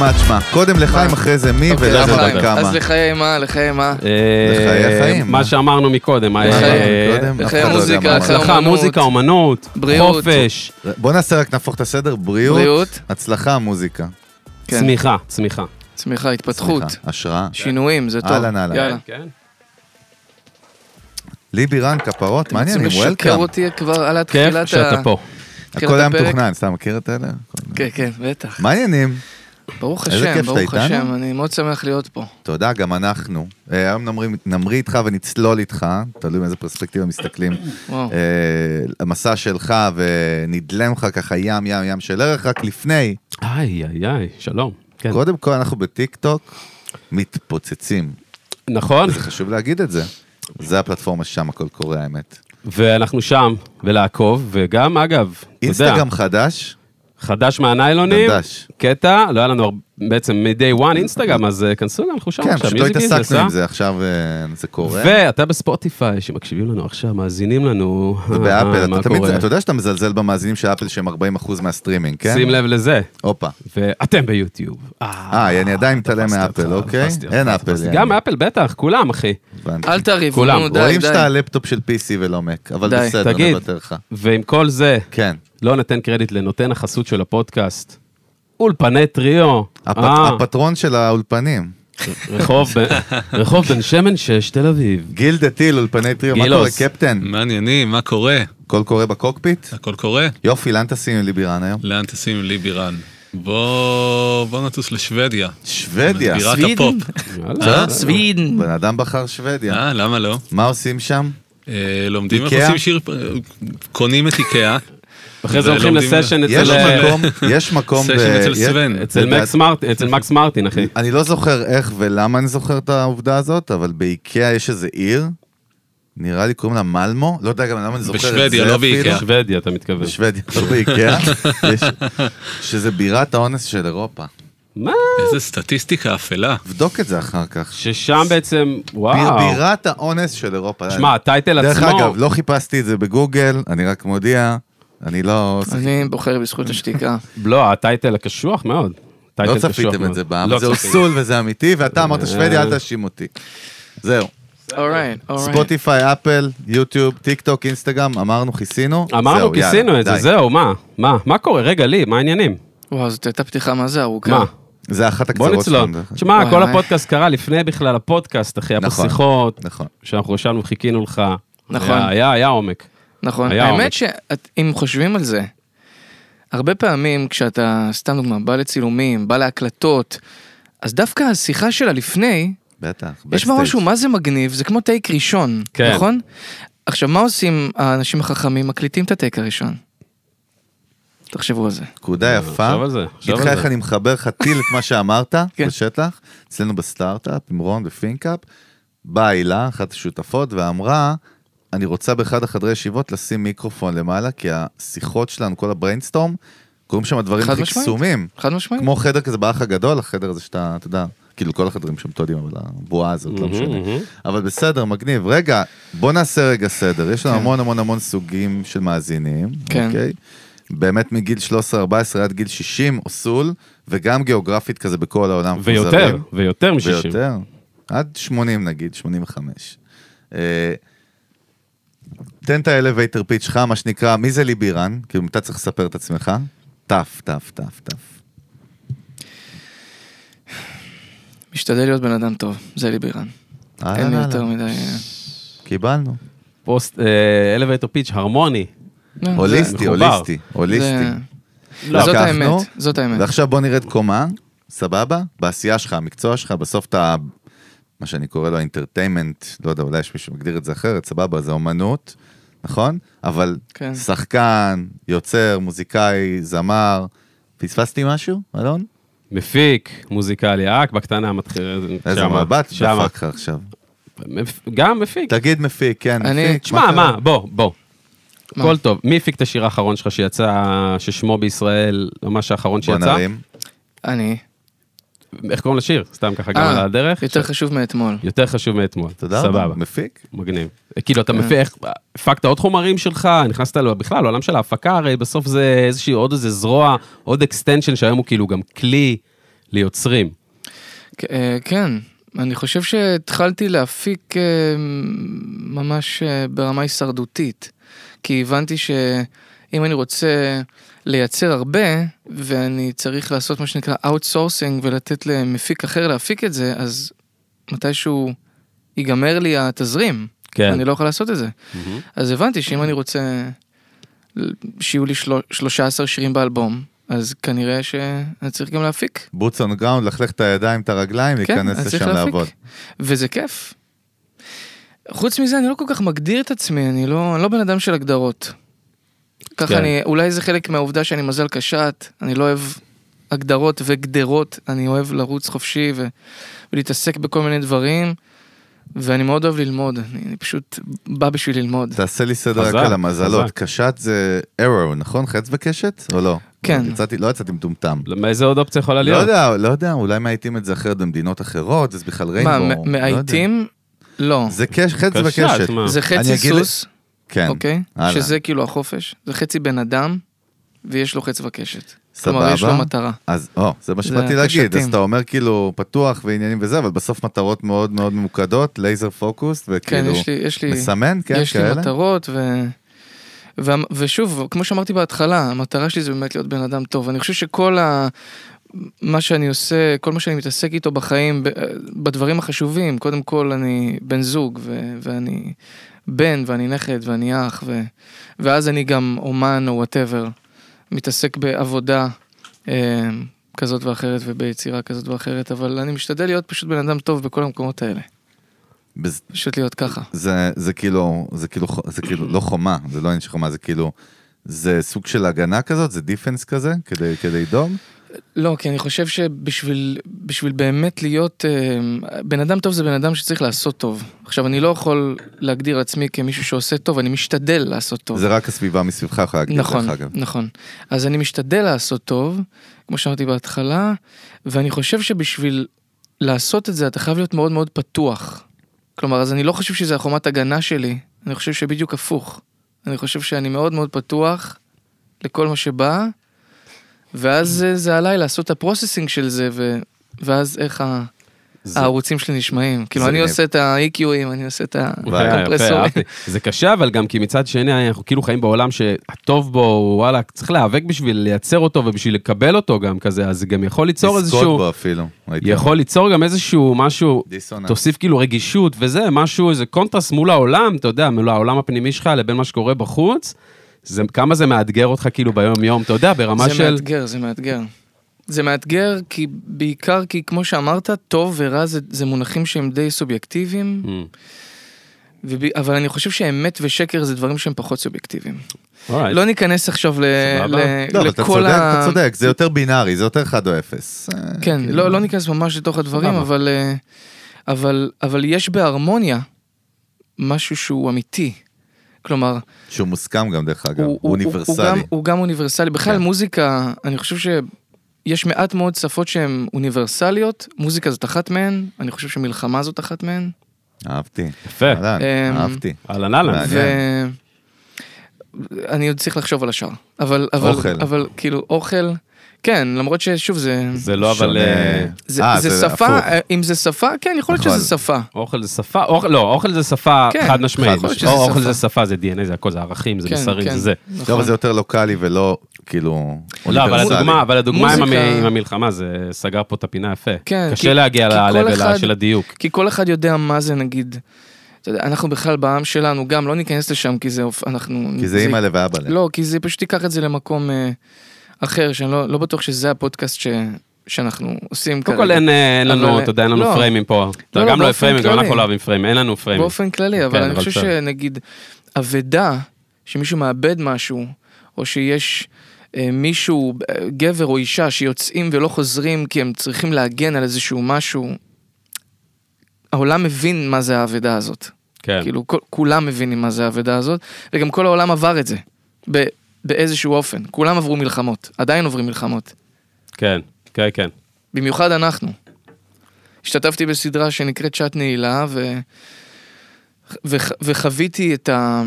תשמע, תשמע. קודם לחיים, אחרי זה מי, אוקיי, לחיים. בכמה. אז לחיי מה, לחיי מה? אה, לחיי החיים, מה מה? שאמרנו מקודם. אה, לחיי- אה, לא מוזיקה. הצלחה. מוזיקה, אומנות. חופש, בוא נעשה רק נהפוך את הסדר, בריאות, הצלחה, מוזיקה. כן. צמיחה, צמיחה. צמיחה, התפתחות, השראה. שינויים, זה טוב. אהלן, אהלן. יאללה. כן. ליבי רן, כפרות, מעניין, זה אם משקר וולקאם. אותי כבר על כיף התחילת ה... שאתה פה. הכל היה. מתוכנן, סתם מכיר את אלה? כן, כן, בטח. מה העניינים? ברוך השם, ברוך. השם, אני מאוד שמח להיות פה. תודה, גם אנחנו. אה, היום נמריא- נמריא איתך ונצלול איתך, תלוי מאיזה פרספקטיבה מסתכלים. אה, המסע שלך ונדלם לך ככה ים, ים, ים של ערך, רק לפני. איי, איי, איי, שלום. כן. קודם כל, אנחנו בטיק טוק מתפוצצים. נכון, זה חשוב להגיד את זה. זה הפלטפורמה ששם הכל קורה, האמת. ואנחנו שם, ולעקוב, וגם, אגב, אתה יודע, אינסטגרם חדש, חדש מהניילונים, חדש. קטע, לא היה לנו הרבה- בעצם מ-day one אינסטגרם, אז אה, כנסו גם, אנחנו שם כן, עכשיו, פשוט לא התעסקנו אה? עם זה, עכשיו אה, זה קורה. ואתה בספוטיפיי, שמקשיבים לנו עכשיו, מאזינים לנו, ובאפל, אתה תמיד? אתה יודע שאתה מזלזל במאזינים של אפל שהם 40% מהסטרימינג, כן? שים לב לזה. הופה. ואתם ביוטיוב. אה, אני עדיין מתעלם מאפל, אוקיי? אין. אפל. גם אפל, בטח, כולם, אחי. אל תריבו, כולם. רואים שאתה די. לפטופ של PC ולא מק, אבל. בסדר, תגיד. נוותר לך. ועם כל זה, כן. לא ניתן קרדיט לנותן החסות של הפודקאסט. אולפני טריו. הפט- אה, הפטרון של האולפנים. רחוב ב- רחוב בן שמן 6, תל אביב. גיל דה טיל, אולפני טריו, מה. קורה, קפטן? מה עניינים, מה קורה? הכל קורה בקוקפיט? הכל קורה? יופי, לאן טסים עם ליבירן היום? לאן טסים עם ליבירן? בוא, בוא נטוס לשוודיה. שוודיה. בירת סווידן? הפופ. אה? סווידן. בן אדם בחר שוודיה. אה, למה לא? מה עושים שם? אה, לומדים איך? עושים שיר, קונים את איקאה, אחרי זה הולכים לסשן יש אצל... אה, מקום, יש מקום, סשן אצל יש- סוון. אצל מקס מרטין, אחי. אני לא זוכר איך ולמה אני זוכר את העובדה הזאת, אבל באיקאה יש איזה עיר, נראה לי קוראים לה מלמו, לא יודע גם למה אני זוכר את זה בשוודיה, לא. באיקאה. שוודיה, אתה מתכוון. בשוודיה, לא באיקאה, יש- שזה בירת האונס של אירופה. מה? איזה סטטיסטיקה אפלה. תבדוק את זה אחר כך. ששם בעצם, וואו. בירת האונס של אירופה. שמע, ה title דרך עצמו... אגב, לא חיפשתי את זה בגוגל, אני רק מודיע, אני לא... אני בוחר בזכות השתיקה. לא, ה title הקשוח מאוד. לא צפיתם. את זה בעם, לא זה צפיתי. אוסלו וזה אמיתי, ואתה אמרת שוודיה, אל תאשים אותי. זהו, alright, alright. ספוטיפיי, אפל, יוטיוב, טיק טוק, אינסטגרם, אמרנו, כיסינו. אמרנו, כיסינו את זה. זהו, מה? מה? מה קורה? רגע, לי, מה העניינים? וואו, זאת הייתה פתיחה מה זה ארוכה. מה? זה אחת בוא הקצרות נצלול. שלנו. דרך אגב. תשמע, כל. הפודקאסט קרה לפני בכלל הפודקאסט, אחי, היה פה נכון. שיחות, נכון. שאנחנו ישבנו וחיכינו לך. נכון. היה, היה עומק. נכון. האמת שאם חושבים על זה, הרבה פעמים כשאתה, סתם דוגמה, בא לצילומים, בא להקלטות, אז דווקא השיחה שלה לפני, בטח. יש בה. משהו, מה זה מגניב? זה כמו טייק ראשון, כן. נכון? עכשיו, מה עושים האנשים החכמים? מקליטים את ה take הראשון. תחשבו על זה. נקודה יפה. חשוב על זה, איתך על איך זה. אני מחבר לך טיל את מה שאמרת כן. בשטח, אצלנו בסטארט-אפ, עם רון ופינקאפ, באה הילה, אחת השותפות, ואמרה, אני רוצה באחד החדרי ישיבות לשים מיקרופון למעלה, כי השיחות שלנו, כל ה brainstorm, קורים שם דברים הכי. קסומים. חד משמעית. כמו חדר כזה באח הגדול, החדר הזה שאתה, אתה יודע, כאילו כל החדרים שם מתועדים, אבל הבועה הזאת, לא משנה. אבל בסדר, מגניב. רגע, בוא נעשה רגע סדר. יש לנו כן. המון המון המון סוגים של מאזינים, כן. אוקיי? באמת מגיל 13-14 עד גיל 60, אוסול, וגם גיאוגרפית כזה בכל העולם. ויותר. ויותר מ-60. ויותר. עד 80 נגיד, 85. אה, תן את האלווייטר פיץ' שלך, מה שנקרא, מי זה ליבירן? כאילו, אתה צריך לספר את עצמך. טף, טף, טף, טף. משתדל להיות בן אדם טוב, זה ליבירן. אהלן, אין לי אהלן. יותר מדי... אה, קיבלנו. פוסט, elevator pitch, הרמוני. לא, הוליסטי. הוליסטי, הוליסטי. לא, זאת האמת, זאת האמת. ועכשיו בוא נרד קומה, סבבה? בעשייה שלך, המקצוע שלך, בסוף אתה, מה שאני קורא לו entertainment, לא יודע, אולי יש מישהו שמגדיר את זה אחרת, סבבה, זה אומנות, נכון? אבל כן. שחקן, יוצר, מוזיקאי, זמר, פספסתי משהו, אלון? מפיק, מוזיקלי, רק בקטנה מתחיל... איזה שמה, מבט. דפק לך עכשיו. גם מפיק. תגיד מפיק, כן, אני- מפיק. תשמע, קרה? מה, בוא, בוא. מה? הכל טוב. מי הפיק את השיר האחרון שלך שיצא, ששמו בישראל, ממש האחרון בוא שיצא? נרים. אני. איך קוראים לשיר? סתם ככה גם אה, על הדרך? יותר חשוב מאתמול. יותר חשוב מאתמול. תודה רבה. סבבה. מפיק? מגניב. כאילו, אתה כן. מפיק, איך- הפקת עוד חומרים שלך, נכנסת לו, בכלל, לעולם של ההפקה, הרי בסוף זה איזושהי עוד איזה זרוע, עוד extension שהיום הוא כאילו גם כלי ליוצרים. אה, כן, אני חושב שהתחלתי להפיק אה, ממש אה, ברמה הישרדותית. כי הבנתי שאם אני רוצה לייצר הרבה, ואני צריך לעשות מה שנקרא outsourcing ולתת למפיק אחר להפיק את זה, אז מתישהו ייגמר לי התזרים. כן. אני לא יכול לעשות את זה. אז הבנתי שאם אני רוצה שיהיו לי של... 13 שירים באלבום, אז כנראה שאני צריך גם להפיק. בוטס און גראונד, לכלך את הידיים, את הרגליים, כן, להיכנס לשם להפיק. לעבוד. וזה כיף. חוץ מזה, אני לא כל כך מגדיר את עצמי, אני לא, אני לא בן אדם של הגדרות. ככה כן. אני, אולי זה חלק מהעובדה שאני מזל קשת, אני לא אוהב הגדרות וגדרות, אני אוהב לרוץ חופשי ו, ולהתעסק בכל מיני דברים, ואני מאוד אוהב ללמוד, אני, אני פשוט בא בשביל ללמוד. תעשה לי סדר רק על המזלות. חזק. קשת זה arrow, נכון? חץ וקשת? או לא? כן. יצאתי, לא יצאתי מטומטם. איזה עוד אופציה יכולה לא להיות? יודע, לא יודע, אולי מאייתים את זה אחרת במדינות אחרות, זה בכלל ריינבו. מה, לא. מאייתים? לא. זה קש- חץ קשת, וקשת. מה? זה חצי אגיד- סוס, כן. אוקיי? הלאה. שזה כאילו החופש, זה חצי בן אדם, ויש לו חץ וקשת. כלומר, יש לו סבבה. מטרה. אז, או, זה מה שבאתי להגיד. אז אתה אומר כאילו פתוח ועניינים וזה, אבל בסוף מטרות מאוד מאוד ממוקדות, לייזר פוקוס, כן, וכאילו, יש לי, יש לי, מסמן, כן, יש לי כאלה. מטרות, ו... ו... ושוב, כמו שאמרתי בהתחלה, המטרה שלי זה באמת להיות בן אדם טוב. אני חושב שכל ה... מה שאני עושה, כל מה שאני מתעסק איתו בחיים, ב- בדברים החשובים, קודם כל אני בן זוג, ו... ואני בן, ואני נכד, ואני אח, ו... ואז אני גם אומן או וואטאבר, מתעסק בעבודה אה, כזאת ואחרת וביצירה כזאת ואחרת, אבל אני משתדל להיות פשוט בן אדם טוב בכל המקומות האלה. בז- פשוט להיות ככה. זה, זה כאילו, זה כאילו, זה כאילו לא חומה, זה לא עניין של חומה, זה כאילו, זה סוג של הגנה כזאת, זה דיפנס כזה, כדי, כדי לדאוג. לא, כי אני חושב שבשביל בשביל באמת להיות... אה, בן אדם טוב זה בן אדם שצריך לעשות טוב. עכשיו, אני לא יכול להגדיר עצמי כמישהו שעושה טוב, אני משתדל לעשות טוב. זה רק הסביבה מסביבך יכולה להגיד, נכון, דרך אגב. נכון. אז אני משתדל לעשות טוב, כמו שאמרתי בהתחלה, ואני חושב שבשביל לעשות את זה, אתה חייב להיות מאוד מאוד פתוח. כלומר, אז אני לא חושב שזה החומת הגנה שלי, אני חושב שבדיוק הפוך. אני חושב שאני מאוד מאוד פתוח לכל מה שבא, ואז זה, זה עליי לעשות את ה processing של זה, ו... ואז איך ה... זה- הערוצים שלי נשמעים. כאילו, אני. עושה את ה-EQים, אני עושה את הקומפרסורים. זה קשה, אבל גם כי מצד שני, אנחנו כאילו חיים בעולם שהטוב בו, וואלה, צריך להיאבק בשביל לייצר אותו ובשביל לקבל אותו גם כזה, אז זה גם יכול ליצור לזכות איזשהו, בו אפילו. הייתי יכול ליצור גם איזשהו משהו. תוסיף כאילו רגישות וזה, משהו, איזה קונטרסט מול העולם, אתה יודע, מול העולם הפנימי שלך לבין מה שקורה בחוץ. זה, כמה זה מאתגר אותך כאילו ביום יום, אתה יודע, ברמה זה של... מאתגר, זה מאתגר. זה מאתגר כי בעיקר כי כמו שאמרת, טוב ורע זה, זה מונחים שהם די סובייקטיביים, Mm, וב, אבל אני חושב שאמת ושקר זה דברים שהם פחות סובייקטיביים. alright. לא ניכנס עכשיו ל. ל, לא, אבל אתה לכל צודק, ה... אתה צודק, זה יותר בינארי, זה יותר 1 או 0. כן, לא, לא ניכנס ממש לתוך הדברים, סבבה. אבל, אה, אבל, אבל יש בהרמוניה משהו שהוא אמיתי. כלומר, שהוא מוסכם גם, דרך אגב, הוא, הוא, אוניברסלי. הוא, גם, הוא גם אוניברסלי. בכלל כן. מוזיקה, אני חושב שיש מעט מאוד שפות שהן אוניברסליות, מוזיקה זאת אחת מהן, אני חושב שמלחמה זאת אחת מהן. אהבתי. יפה, אהלן, אמ, אהבתי. אהלן אהלן. אני עוד צריך לחשוב על השאר. אבל, אבל, אוכל. אבל כאילו אוכל, כן, למרות ששוב זה... זה לא אבל... שונה. אה, זה, אה, זה זה שפה, הפוך. אה, אם זה שפה, כן, יכול להיות נכון. שזה שפה. אוכל זה שפה, אוכל, לא, אוכל זה שפה כן, חד משמעית. להיות שזה או- אוכל שפה. זה שפה, זה DNA, זה הכל, זה ערכים, זה כן, מסרים, כן, זה זה. לא, נכון. אבל זה יותר לוקאלי ולא, כאילו, לא, אבל. הדוגמה, אבל הדוגמה עם, מוזיקה- המ- עם המלחמה, זה סגר פה את הפינה יפה. כן, קשה כי- להגיע ל-level של הדיוק. כי כל אחד יודע מה זה נגיד, אתה יודע, אנחנו בכלל בעם שלנו, גם לא ניכנס לשם כי זה, אנחנו... כי זה אימא לב ואבא לב. לא, כי זה פשוט ייקח את זה למקום אה, אחר, שאני לא, לא בטוח שזה הפודקאסט ש, שאנחנו עושים קודם כל אין אה, אין לנו, אבל- אתה יודע, אין לנו לא. פריימים פה. אתה לא, גם לא פריימים, גם. אנחנו לא אוהבים פריימים, אין לנו פריימים. באופן כללי, אבל כן, אני אבל חושב בסדר. שנגיד, אבדה, שמישהו מאבד משהו, או שיש אה, מישהו, אה, גבר או אישה, שיוצאים ולא חוזרים כי הם צריכים להגן על איזשהו משהו, העולם מבין מה זה האבדה הזאת. כן, כאילו, כל, כולם מבינים מה זה האבדה הזאת, וגם כל העולם עבר את זה, ב, באיזשהו אופן. כולם עברו מלחמות, עדיין עוברים מלחמות. כן, כן, כן. במיוחד אנחנו. השתתפתי בסדרה שנקראת שעת נעילה, ו... ו... וחוויתי את ה...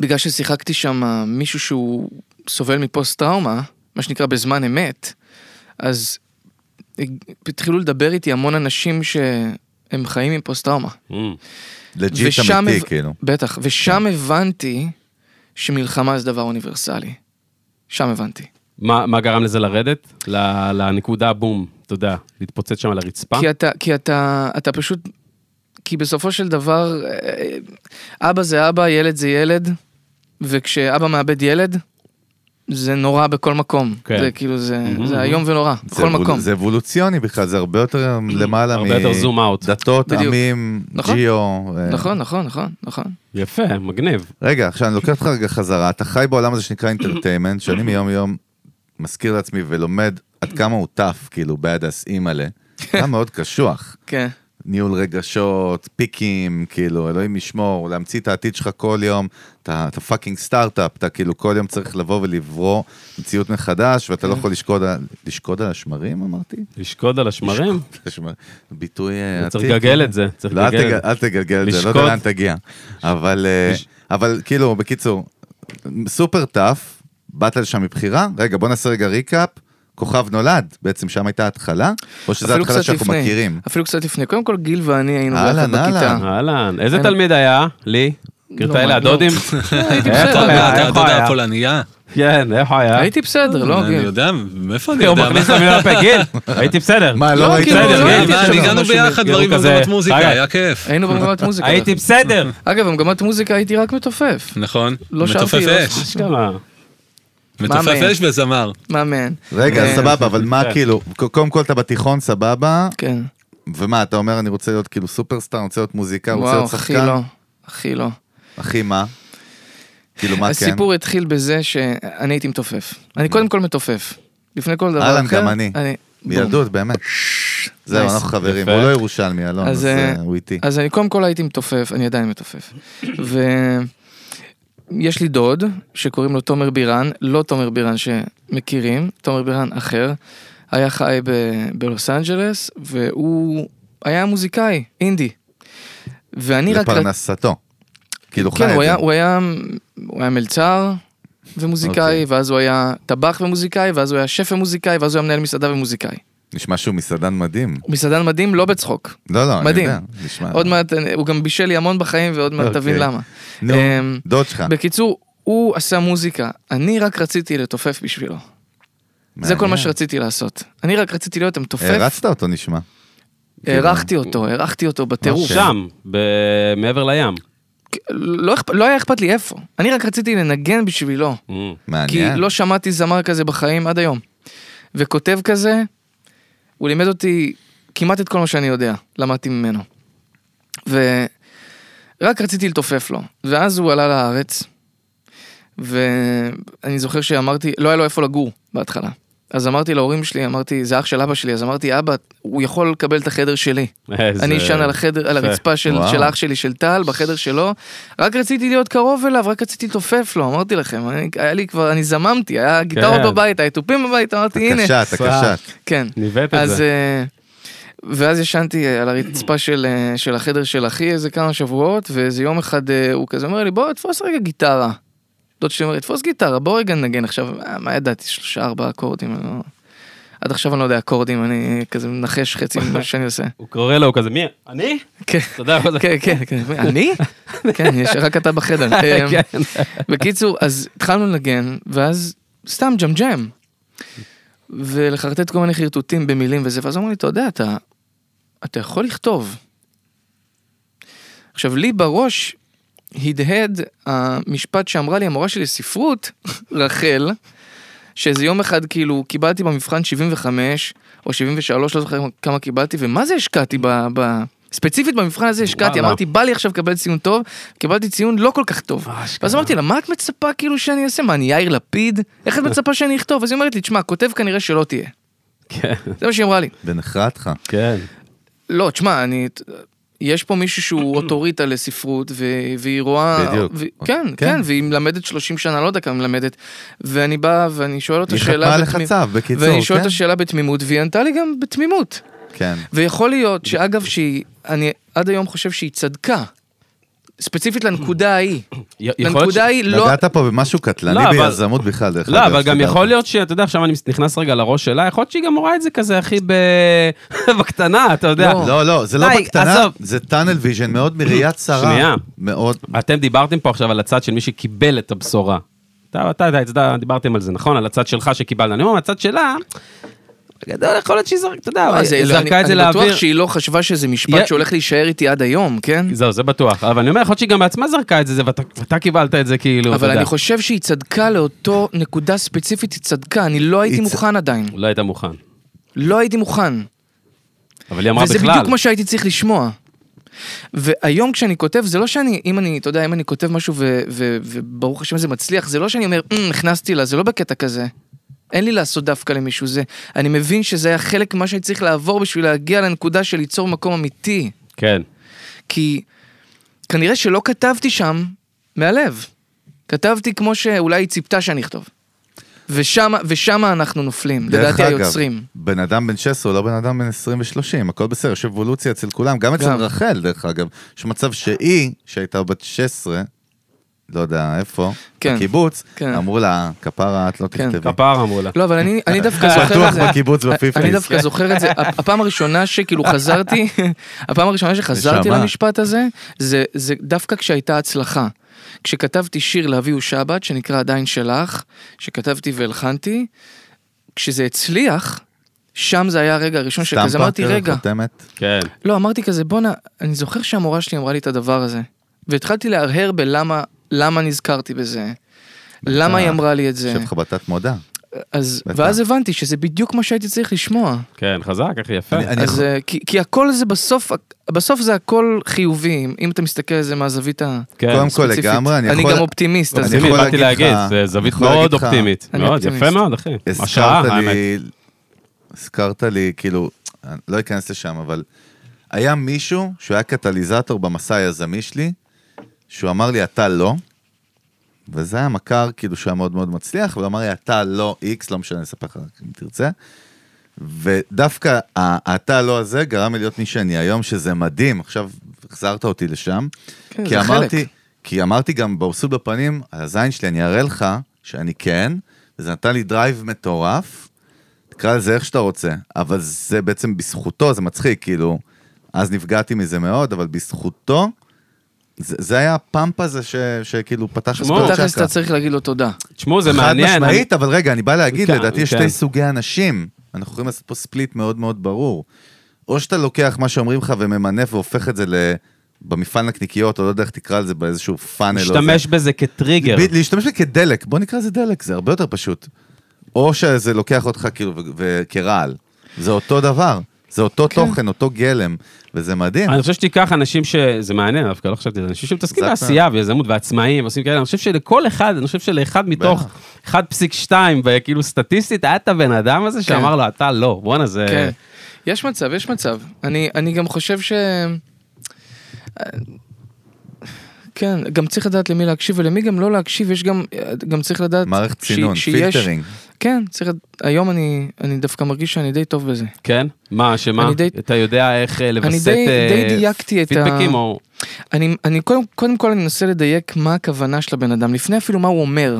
בגלל ששיחקתי שם מישהו שהוא סובל מפוסט טראומה, מה שנקרא בזמן אמת, אז התחילו לדבר איתי המון אנשים שהם חיים עם פוסט-טראומה. Mm. legit ושם אמיתי, כאילו. בטח, ושם הבנתי שמלחמה זה דבר אוניברסלי. שם הבנתי. מה מה גרם לזה לרדת? ל- לנקודה בום, אתה יודע, להתפוצץ שם על הרצפה? כי אתה, כי אתה, אתה פשוט, כי בסופו של דבר, אה, אבא זה אבא, ילד זה ילד, וכשאבא מאבד ילד, זה נורא בכל מקום. כן. זה כאילו, זה, מהמם. זה איום ונורא, זה בכל אבול- מקום. זה אבולוציוני בכלל, זה הרבה יותר למעלה הרבה יותר zoom out. דתות, בדיוק. עמים, נכון. ג'יו. אה, נכון, נכון, נכון, נכון. יפה, מגניב. רגע, עכשיו אני לוקח אותך רגע חזרה, אתה חי בעולם הזה שנקרא entertainment, שאני מיום יום מזכיר לעצמי ולומד עד כמה הוא tough, כאילו, בידס אימא'לה. היה מאוד קשוח. כן. ניהול רגשות, פיקים, כאילו, אלוהים ישמור, להמציא את העתיד שלך כל יום, אתה אתה fucking סטארט-אפ, אתה כאילו כל יום צריך לבוא ולברוא מציאות מחדש, ואתה לא יכול לשקוד על... לשקוד על השמרים, אמרתי? לשקוד על השמרים? השמר- ביטוי אה, צריך. לגלגל את זה, צריך לא, לגלגל. אל תגלגל את זה, לא יודע. לאן תגיע. אבל, אה, אבל כאילו, בקיצור, סופר טאף, באת לשם מבחירה, רגע, בוא נעשה רגע ריקאפ, כוכב נולד, בעצם שם הייתה התחלה, או שזו התחלה שאנחנו לפני. מכירים. אפילו קצת לפני. קודם כל, גיל ואני היינו ביחד בכיתה. אהלן. אהלן, איזה אין- תלמיד היה? לי? לא, האלה לא. הדודים? הייתי איפה בסדר. היה? אתה איפה דודה היה? הפולניה? כן, איפה היה? הייתי בסדר, לא, אני גיל. יודע, מאיפה אני הוא יודע? מכניס מה? למילה לפה, גיל, הייתי בסדר. מה, לא, לא? כאילו, בסדר, לא גיל. הייתי מה, בסדר. ניגענו משהו ביחד כאילו דברים במגמת מוזיקה. היה כיף. היינו במגמת מוזיקה. הייתי בסדר. אגב, במגמת מוזיקה הייתי רק מתופף. נכון? לא שרתי, מתופף לא- אש. מתופף. אש וזמר. מאמן. רגע, אה, סבבה, אבל מה כן. כאילו, קודם כל אתה בתיכון, סבבה, כן. ומה, אתה אומר, אני רוצה להיות כאילו סופרסטאר, אני רוצה להיות מוזיקאי, רוצה וואו, להיות הכי שחקן? לא. הכי לא. אחי, מה? כאילו, מה כן? הסיפור התחיל בזה שאני הייתי מתופף. אני קודם כל מתופף. לפני כל דבר אהלן, אחר. גם אני. מילדות, באמת. זהו. אנחנו חברים. הוא לא ירושלמי, אלון, אז, אז אה, אה, הוא איתי. אז אני קודם כל הייתי מתופף, אני עדיין מתופף. ויש לי דוד שקוראים לו תומר בירן, לא תומר בירן שמכירים, תומר בירן אחר. היה חי ב- בלוס אנג'לס, והוא היה מוזיקאי, אינדי. ואני רק... לפרנסתו. כאילו חי כן, הוא. היה, הוא היה, הוא היה מלצר ומוזיקאי, אוקיי. ואז הוא היה טבח ומוזיקאי, ואז הוא היה שף ומוזיקאי, ואז הוא היה מנהל מסעדה ומוזיקאי. נשמע שהוא מסעדן מדהים. הוא מסעדן מדהים, לא בצחוק. לא, לא, אני מדהים. יודע. נשמע... עוד מעט, הוא גם בישל לי המון בחיים, ועוד מעט אוקיי. תבין למה. נו, אמ, דוד שלך. בקיצור, הוא עשה מוזיקה, אני רק רציתי לתופף בשבילו. זה כל מה. שרציתי לעשות. אני רק רציתי להיות המתופף, הרצת אותו נשמע. הערכתי אותו, הערכתי אותו בטירוף. אוקיי. שם, ב- מעבר לים. לא אכפ- לא היה אכפת לי איפה. אני רק רציתי לנגן בשבילו. Mm. כי מעניין. לא שמעתי זמר כזה בחיים עד היום. וכותב כזה, הוא לימד אותי כמעט את כל מה שאני יודע, למדתי ממנו. ורק רציתי לתופף לו. ואז הוא עלה לארץ, ואני זוכר שאמרתי, לא היה לו איפה לגור בהתחלה. אז אמרתי להורים שלי, אמרתי, זה אח של אבא שלי, אז אמרתי, אבא, הוא יכול לקבל את החדר שלי. איזה- אני אשן על החדר, על. הרצפה של, וואו. של אח שלי, של טל, בחדר שלו. רק רציתי להיות קרוב אליו, רק רציתי לתופף לו, אמרתי לכם, אני, היה לי כבר, אני זממתי, היה גיטרות כן. בבית, היה תופים בבית, אמרתי, הנה. הקשת, הקשת. כן. ניווט את אז... זה. אה, ואז ישנתי אה, על הרצפה של, אה, של החדר של אחי איזה כמה שבועות, ואיזה יום אחד הוא כזה אומר לי, בוא תפוס רגע גיטרה. דוד שלי אומר תפוס גיטרה, בוא רגע ננגן עכשיו, מה ידעתי, שלושה ארבעה אקורדים, אני לא... עד עכשיו אני לא יודע אקורדים, אני כזה מנחש חצי ממה שאני עושה. הוא קורא לו, הוא כזה, מי? אני? כן. אתה יודע מה זה? כן, כן, כן. אני? כן, יש רק אתה בחדר. אמ, כן. בקיצור, אז התחלנו לנגן, ואז סתם ג'מג'ם. ולחרטט כל מיני חרטוטים במילים וזה, ואז הוא אמר לי, אתה יודע, אתה, אתה יכול לכתוב. עכשיו, לי בראש הדהד המשפט שאמרה לי המורה שלי לספרות, רחל, שאיזה יום אחד כאילו קיבלתי במבחן 75 או 73, לא זוכר כמה קיבלתי, ומה זה השקעתי ב... ב... ספציפית במבחן הזה השקעתי. אמרתי, בא לי עכשיו לקבל ציון טוב, קיבלתי ציון לא כל כך טוב. אשכרה. ואז אמרתי לה, מה את מצפה כאילו שאני אעשה? מה, אני יאיר לפיד? איך את מצפה שאני אכתוב? אז היא אומרת לי, תשמע, כותב כנראה שלא תהיה. כן, זה מה שהיא אמרה לי. ונחרטך. כן. לא, תשמע, אני... יש פה מישהו שהוא אוטוריטה לספרות, ו... והיא רואה... בדיוק. ו... כן, כן. כן, והיא מלמדת 30 שנה, לא יודע כמה מלמדת. ואני בא ואני שואל אותה היא שאלה... חתמה לך בתמימ- צו, בקיצור, ואני שואל כן. אותה שאלה בתמימות, והיא ענתה לי גם בתמימות. כן. ויכול להיות שאגב, שהיא... אני עד היום חושב שהיא צדקה. ספציפית לנקודה ההיא. לנקודה ההיא לא... נגעת פה במשהו קטלני לא, ביזמות בכלל, דרך לא, אגב, אבל גם יכול. להיות שאתה יודע, עכשיו אני נכנס רגע לראש שלה, יכול להיות שהיא גם רואה את זה כזה, אחי, ב... בקטנה, אתה יודע. לא. לא, לא, זה לא בקטנה. זה tunnel vision מאוד מראיית צרה. שנייה. מאוד. אתם דיברתם פה עכשיו על הצד של מי שקיבל את הבשורה. אתה, אתה, אתה, דיברתם על זה, נכון? על הצד שלך שקיבלת. אני אומר, מהצד שלה, בגדול יכול להיות שהיא זרקת, אתה יודע, היא לא, זרקה אני- את זה אני לאוויר. בטוח שהיא לא חשבה שזה משפט שהולך להישאר איתי עד היום, כן? זהו, זה בטוח. אבל אני אומר, יכול להיות שהיא גם בעצמה זרקה את זה, ואתה, קיבלת את זה כאילו, אבל. אני חושב שהיא צדקה לאותו נקודה ספציפית, היא צדקה, אני לא הייתי מוכן עדיין. לא היית מוכן. לא הייתי מוכן. אבל היא אמרה וזה בכלל. בדיוק מה שהייתי צריך לשמוע. והיום כשאני כותב, זה לא שאני, אם אני, אתה יודע, אם אני כותב משהו וברוך השם זה מצליח, זה לא שאני אומר, "אמ, נכנסתי לה, זה לא בקטע כזה. אין לי לעשות דווקא למישהו זה. אני מבין שזה היה חלק ממה שאני צריך לעבור בשביל להגיע לנקודה של ליצור מקום אמיתי. כן. כי כנראה שלא כתבתי שם מהלב. כתבתי כמו שאולי היא ציפתה שאני אכתוב. ושמה, ושמה אנחנו נופלים, דרך לדעתי אגב, היוצרים. בן אדם בן 16 הוא לא בן אדם בן 20 ו-30, הכל בסדר, יש אבולוציה אצל כולם, גם אצל גם. רחל, דרך אגב. יש מצב שהיא, שהייתה בת 16, לא יודע איפה, כן, בקיבוץ, כן. אמרו לה, כפרה, את לא כן. תכתבי. כפר אמרו לה. לא, אבל אני, אני דווקא זוכר בטוח את זה. בקיבוץ בפיפטיז. אני דווקא זוכר את זה, הפ- הפעם הראשונה שכאילו חזרתי, הפעם הראשונה שחזרתי. למשפט הזה, זה, זה דווקא כשהייתה הצלחה. כשכתבתי שיר לאביהו שבת, שנקרא עדיין שלך, שכתבתי והלחנתי, כשזה הצליח, שם זה היה הרגע הראשון שכזה אמרתי, רגע, חותמת. כן. לא, אמרתי כזה, בואנה, אני זוכר שהמורה שלי אמרה לי את הדבר הזה. והתחלתי להרהר בלמה, למה נזכרתי בזה. למה היא אמרה לי את זה. יושב לך בתת מודע. אז. ואז הבנתי שזה בדיוק מה שהייתי צריך לשמוע. כן, חזק, אחי, יפה. אני- אני אז יכול- אה, כי, כי הכל זה בסוף, בסוף זה הכל חיובי, אם אתה מסתכל על זה מהזווית כן. קודם כל הספציפית. לגמרי, אני אני יכול... גם אופטימיסט, אז אני אני יכול באתי להגיד זה זווית מאוד אופטימית. אני מאוד, אופטימיסט. יפה מאוד, אחי. השראה, האמת. לי, הזכרת לי, כאילו, אני לא אכנס לשם, אבל היה מישהו שהוא היה קטליזטור במסע היזמי שלי, שהוא אמר לי, אתה לא, וזה היה מכר, כאילו, שהיה מאוד מאוד מצליח, והוא אמר לי, אתה לא איקס, לא משנה, אני אספר לך אם תרצה. ודווקא ה- אתה לא הזה גרם לי להיות מי שאני היום, שזה מדהים, עכשיו החזרת אותי לשם. כן, כי זה אמרתי, חלק. כי אמרתי גם בעוסות בפנים, על הזין שלי, אני אראה לך שאני כן, וזה נתן לי drive מטורף, תקרא לזה איך שאתה רוצה, אבל זה בעצם בזכותו, זה מצחיק, כאילו, אז נפגעתי מזה מאוד, אבל בזכותו, זה, זה היה הפאמפ הזה ש, שכאילו פתח את תכלס אתה צריך להגיד לו תודה. תשמעו, זה חד מעניין. אני- משמעית, אבל רגע, אני בא להגיד, כן, לדעתי יש כן. שתי סוגי אנשים. אנחנו יכולים לעשות פה ספליט מאוד מאוד ברור. או שאתה לוקח מה שאומרים לך וממנף והופך את זה ל... במפעל נקניקיות, או לא יודע איך תקרא לזה, באיזשהו פאנל. משתמש בזה כטריגר. להשתמש בזה כדלק, בוא נקרא לזה דלק, זה הרבה יותר פשוט. או שזה לוקח אותך כאילו וכרעל. זה אותו דבר, זה אותו כן. תוכן, אותו גלם, וזה מדהים. אני חושב שתיקח אנשים שזה מעניין דווקא, לא חשבתי על זה, אנשים שמתעסקים בעשייה ויזמות ועצמאים ועושים כאלה, אני חושב שלכל אחד, אני חושב שלאחד מתוך 1.2, וכאילו סטטיסטית, היה את הבן אדם הזה שאמר לו, אתה לא, בואנה זה... כן. יש מצב, יש מצב. אני, אני גם חושב ש... כן, גם צריך לדעת למי להקשיב ולמי גם לא להקשיב, יש גם, גם צריך לדעת... מערכת ש- צינון, פילטרינג. כן, צריך, היום אני, אני דווקא מרגיש שאני די טוב בזה. כן? מה, שמה? אני די- אתה יודע איך אה, לווסת די- אה, די דייקתי את ה- פידבקים או... אני, אני קודם, קודם כל אני מנסה לדייק מה הכוונה של הבן אדם, לפני אפילו מה הוא אומר.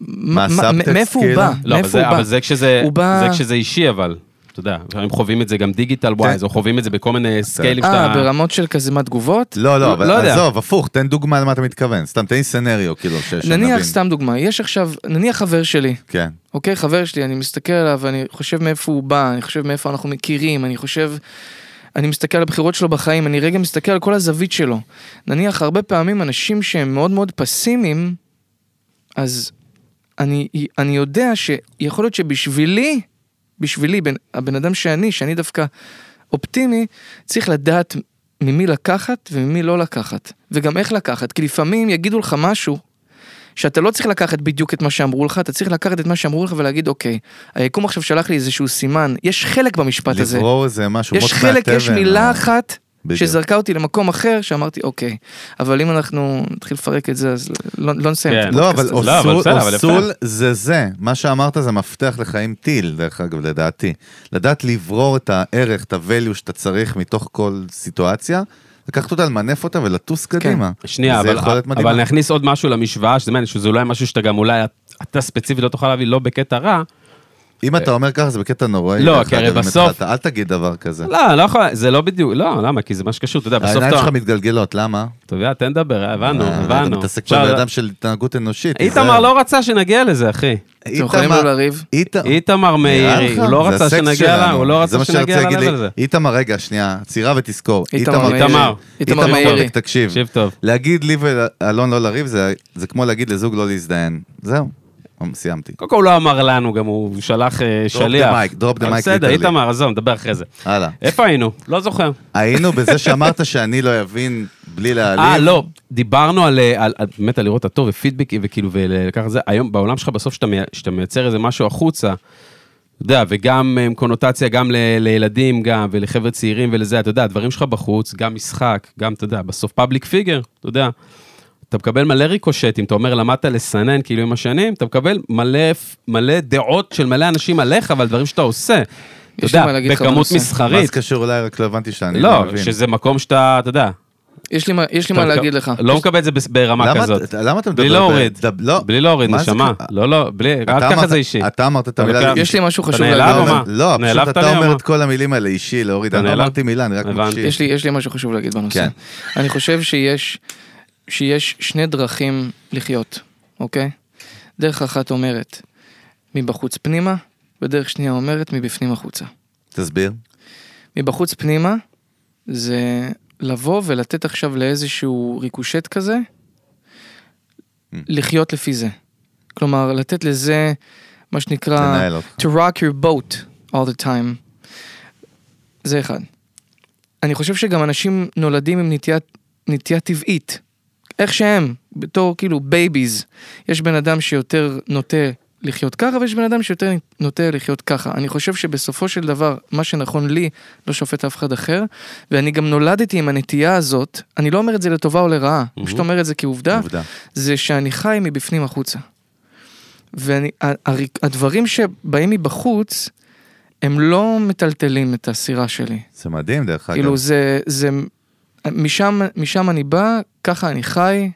מה, הסאבטקסט, מאיפה הוא כאילו? בא? לא, אבל מאיפה זה, הוא בא? אבל זה כשזה, הוא בא- זה כשזה אישי אבל. אתה יודע, הם חווים את זה גם digital wise, או חווים את זה בכל מיני סקיילים אה, שאתה... ברמות של כזה מה תגובות? לא, לא, אבל לא יודע. עזוב, הפוך, תן דוגמה למה אתה מתכוון. סתם, תן לי scenario, כאילו, שנבין. נניח סתם דוגמה, יש עכשיו, נניח חבר שלי, כן. אוקיי, חבר שלי, אני מסתכל עליו, אני חושב מאיפה הוא בא, אני חושב מאיפה אנחנו מכירים, אני חושב... אני מסתכל על הבחירות שלו בחיים, אני רגע מסתכל על כל הזווית שלו. נניח, הרבה פעמים אנשים שהם מאוד מאוד פסימיים, אז אני, אני יודע שיכול להיות שבשבילי, בשבילי, בן, הבן אדם שאני, שאני דווקא אופטימי, צריך לדעת ממי לקחת וממי לא לקחת. וגם איך לקחת, כי לפעמים יגידו לך משהו שאתה לא צריך לקחת בדיוק את מה שאמרו לך, אתה צריך לקחת את מה שאמרו לך ולהגיד, אוקיי, היקום עכשיו שלח לי איזשהו סימן, יש חלק במשפט הזה. לברור איזה משהו, יש חלק, יש מילה או- אחת בדיוק. שזרקה אותי למקום אחר, שאמרתי, אוקיי, אבל אם אנחנו נתחיל לפרק את זה, אז לא, לא נסיים כן. את לא, הפודקאסט אבל הזה. לא, אבל אוסול, יפה. אוסול זה זה. מה שאמרת זה מפתח לחיים טיל, דרך אגב, לדעתי. לדעת לברור את הערך, את ה-value שאתה צריך מתוך כל סיטואציה, לקחת אותה, למנף אותה ולטוס קדימה. שנייה, זה אבל. אבל נכניס עוד משהו למשוואה, שזה שזה אולי משהו שאתה גם אולי, אתה ספציפית לא תוכל להביא, לא בקטע רע. אם אתה אומר ככה, זה בקטע נוראי. לא, כי הרי בסוף- אל תגיד דבר כזה. לא, לא יכול, זה לא בדיוק, לא, למה? כי זה מה שקשור, אתה יודע, בסוף העיניים אתה... שלך מתגלגלות, למה? טוב, יאללה, תן לדבר, הבנו, אה, הבנו. אתה מתעסק בבן אדם של התנהגות אנושית. איתמר. לא רצה שנגיע לזה, אחי. אתם יכולים איתמר- לא לריב? איתמר- מאירי, הוא לא? רצה שנגיע שלנו. הוא לא זה רצה שנגיע. הזה. איתמר, רגע, שנייה, עצירה ותזכור. איתמר. איתמר. איתמר מאירי. תקשיב. תקשיב טוב. להגיד לי ואלון לא לריב, זה זה כמו להגיד לזוג לא להזדיין. זהו, סיימתי. קודם כל הוא לא אמר לנו, גם הוא שלח אה, שליח. mic, drop the אבל mic בסדר, literally. איתמר, עזוב, נדבר אחרי זה. הלאה. איפה היינו? לא זוכר. היינו בזה שאמרת שאני לא אבין בלי להעליב. אה, לא, דיברנו על, אה, על, באמת על לראות את הטוב ופידבקים וכאילו, ולקחת זה, היום בעולם שלך בסוף שאתה, מי- שאתה מייצר איזה משהו החוצה, אתה יודע, וגם עם קונוטציה גם ל, לילדים גם, ולחבר'ה צעירים ולזה, אתה יודע, הדברים שלך בחוץ, גם משחק, גם, אתה יודע, בסוף פאבליק פיגר, אתה יודע. אתה מקבל מלא ריקושטים, אתה אומר, למדת לסנן כאילו עם השנים, אתה מקבל מלא, מלא דעות של מלא אנשים עליך ועל דברים שאתה עושה. אתה יש לי יודע, מה להגיד לך בכמות בנושא. מה מסחרית. זה קשור אולי, רק לא הבנתי שאני לא, מבין. שזה מקום שאתה, אתה יודע. יש לי מה- יש לי אתה מה להגיד לך. לא מקבל את זה ברמה למה- כזאת. למה אתה מדבר? בלי להוריד. לא. בלי להוריד, נשמה. לא, לא, בלי, אל אתה תקח אמרת- את זה אישי. אתה אמרת את אתה המילה... יש לי משהו אתה חשוב נעלב להגיד או לך. מה? לא, פשוט אתה או אומר? את כל המילים האלה, אישי, להוריד. אתה אני לא נעלב? אמרתי מילה, אני רק. מקשיב. יש לי, יש לי משהו חשוב להגיד בנושא. כן. אני חושב שיש, שיש שני דרכים לחיות, אוקיי? דרך אחת אומרת מבחוץ פנימה, ודרך שנייה אומרת מבפנים החוצה. תסביר. מבחוץ פנימה זה לבוא ולתת עכשיו לאיזשהו ריקושט כזה, Mm. לחיות לפי זה. כלומר, לתת לזה, מה שנקרא, to rock your boat all the time. זה אחד. אני חושב שגם אנשים נולדים עם נטייה, נטייה טבעית. איך שהם, בתור כאילו babies. יש בן אדם שיותר נוטה לחיות ככה, ויש בן אדם שיותר נוטה לחיות ככה. אני חושב שבסופו של דבר, מה שנכון לי, לא שופט אף אחד אחר, ואני גם נולדתי עם הנטייה הזאת, אני לא אומר את זה לטובה או לרעה, אני פשוט אומר את זה כעובדה, עובדה. זה שאני חי מבפנים החוצה. והדברים שבאים מבחוץ, הם לא מטלטלים את הסירה שלי. זה מדהים, דרך אגב. כאילו זה, זה, משם, משם אני בא, ככה אני חי,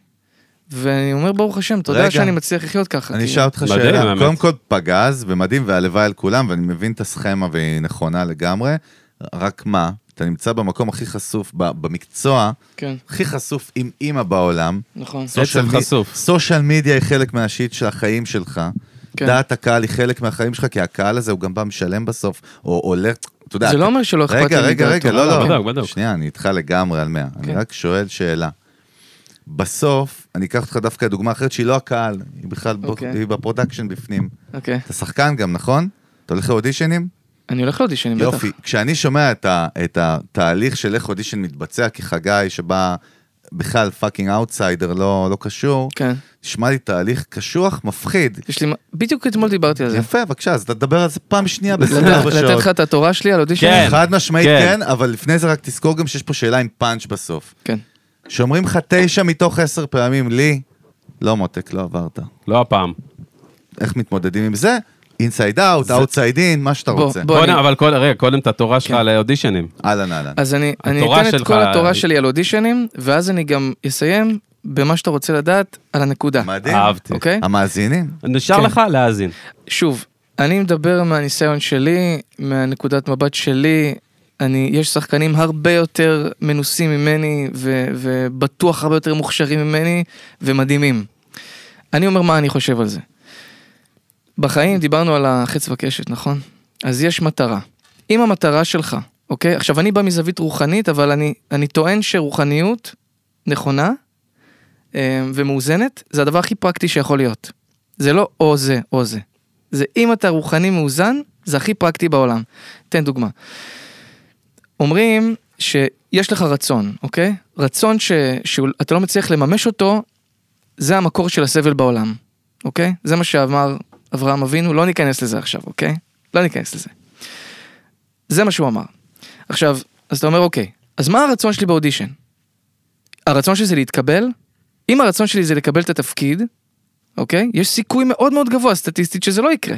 ואני אומר ברוך השם, תודה רגע. שאני מצליח לחיות ככה. אני אשאל אותך שאלה. קודם כל פגז ומדהים והלוואי על כולם ואני מבין את הסכמה והיא נכונה לגמרי, רק מה, אתה נמצא במקום הכי חשוף במקצוע, כן, הכי חשוף עם אימא בעולם, נכון. סושיאל מ- חשוף. סושיאל מדיה היא חלק מהשיט של החיים שלך, כן. דעת הקהל היא חלק מהחיים שלך, כי הקהל הזה הוא גם בא משלם בסוף, או עולה, אתה יודע, זה לא אומר שלא אכפת לי רגע, רגע. רגע, לא, לא. שנייה, אני איתך לגמרי על 100, אני כן. רק שואל שאלה. בסוף, אני אקח אותך דווקא דוגמה אחרת שהיא לא הקהל, היא בכלל, ב- אוקיי. היא ב production בפנים. אוקיי. אתה שחקן גם, נכון? אתה הולך לאודישנים? אני הולך לאודישנים, בטח. יופי. כשאני שומע את התהליך של איך אודישן מתבצע כחגי, שבא בכלל fucking outsider, לא, לא קשור, כן. נשמע לי תהליך קשוח, מפחיד. יש לי, בדיוק אתמול דיברתי על זה. יפה, בבקשה, אז תדבר על זה פעם שנייה לתת ב-24 לתת. לך את התורה שלי על אודישנים? כן. חד משמעית כן. כן, אבל לפני זה רק תזכור גם שיש פה שאלה עם פאנץ' בסוף. כן. שאומרים לך תשע מתוך עשר פעמים, לי, לא מותק, לא עברת. לא הפעם. איך מתמודדים עם זה? inside out, outside in, מה שאתה רוצה. בוא. קודם, אני- אבל קודם, רגע, קודם את התורה שלך כן. לאודישנים. אהלן אהלן. אז אני, אתן את כל התורה שלי על אודישנים, ואז אני גם אסיים במה שאתה רוצה לדעת על הנקודה, מדהים. אהבתי. אוקיי? המאזינים? נשאר כן. לך להאזין. שוב, אני מדבר מהניסיון שלי, מהנקודת מבט שלי, אני, יש שחקנים הרבה יותר מנוסים ממני, ו, ובטוח הרבה יותר מוכשרים ממני, ומדהימים. אני אומר מה אני חושב על זה. בחיים דיברנו על החץ וקשת, נכון? אז יש מטרה. אם המטרה שלך, אוקיי? עכשיו, אני בא מזווית רוחנית, אבל אני, אני טוען שרוחניות נכונה אה, ומאוזנת, זה הדבר הכי פרקטי שיכול להיות. זה לא או זה או זה. זה אם אתה רוחני מאוזן, זה הכי פרקטי בעולם. תן דוגמה. אומרים שיש לך רצון, אוקיי? רצון ש- שאתה לא מצליח לממש אותו, זה המקור של הסבל בעולם, אוקיי? זה מה שאמר אברהם אבינו, לא ניכנס לזה עכשיו, אוקיי? לא ניכנס לזה. זה מה שהוא אמר. עכשיו, אז אתה אומר, אוקיי, אז מה הרצון שלי באודישן? הרצון שלי זה להתקבל? אם הרצון שלי זה לקבל את התפקיד, אוקיי? יש סיכוי מאוד מאוד גבוה סטטיסטית שזה לא יקרה.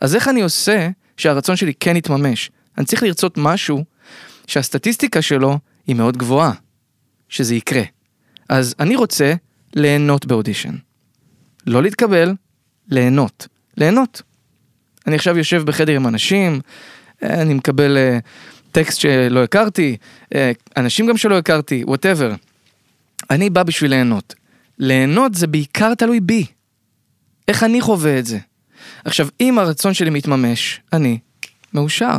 אז איך אני עושה שהרצון שלי כן יתממש? אני צריך לרצות משהו שהסטטיסטיקה שלו היא מאוד גבוהה, שזה יקרה. אז אני רוצה ליהנות באודישן. לא להתקבל, ליהנות. ליהנות. אני עכשיו יושב בחדר עם אנשים, אה, אני מקבל אה, טקסט שלא הכרתי, אה, אנשים גם שלא הכרתי, whatever. אני בא בשביל ליהנות. ליהנות זה בעיקר תלוי בי. איך אני חווה את זה. עכשיו, אם הרצון שלי מתממש, אני מאושר.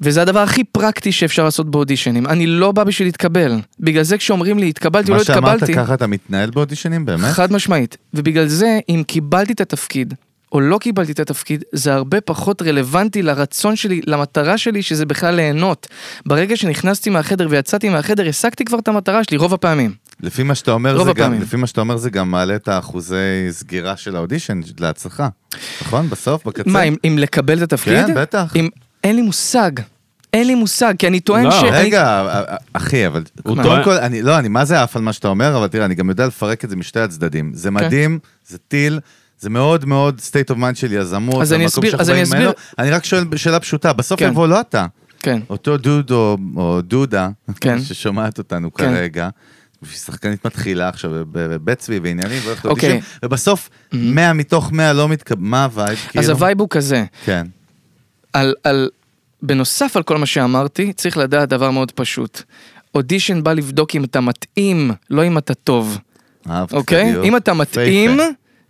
וזה הדבר הכי פרקטי שאפשר לעשות באודישנים. אני לא בא בשביל להתקבל. בגלל זה כשאומרים לי התקבלתי או לא מה שאמרת התקבלתי, ככה אתה מתנהל באודישנים באמת? חד משמעית. ובגלל זה, אם קיבלתי את התפקיד, או לא קיבלתי את התפקיד, זה הרבה פחות רלוונטי לרצון שלי, למטרה שלי, שזה בכלל ליהנות. ברגע שנכנסתי מהחדר ויצאתי מהחדר, השגתי כבר את המטרה שלי, רוב הפעמים. לפי מה שאתה אומר זה גם. לפי מה שאתה אומר זה גם מעלה את האחוזי סגירה של האודישן להצלחה. נכון? בסוף, בקצה? מה, אם, אם לקבל את התפקיד? כן, בטח. אם... אין לי מושג. אין לי מושג, כי אני טוען לא, ש... אני- רגע, אחי, אבל הוא קודם טוען- כל, אני, לא, אני מה זה עף על מה שאתה אומר, אבל תראה, אני גם יודע לפרק את זה משתי הצדדים. זה מדהים, זה טיל, זה מאוד מאוד state of mind של יזמות. אז אני אסביר- שאנחנו אז אני באים ממנו. אסביר. אני רק שואל שאלה פשוטה, בסוף כן. יבוא לא אתה, כן. אותו דוד או, או דודה, כן. ששומעת אותנו כן. כרגע. שחקנית מתחילה עכשיו בבית צבי ועניינים, והולכת אוקיי. ובסוף 100 מתוך 100 לא מתקבל, מה ה vibe? אז כאילו? ה vibe הוא כזה. כן. על, על, בנוסף על כל מה שאמרתי, צריך לדעת דבר מאוד פשוט. אודישן בא לבדוק אם אתה מתאים, לא אם אתה טוב, אהבתי את אוקיי? הדיוק. אם אתה מתאים.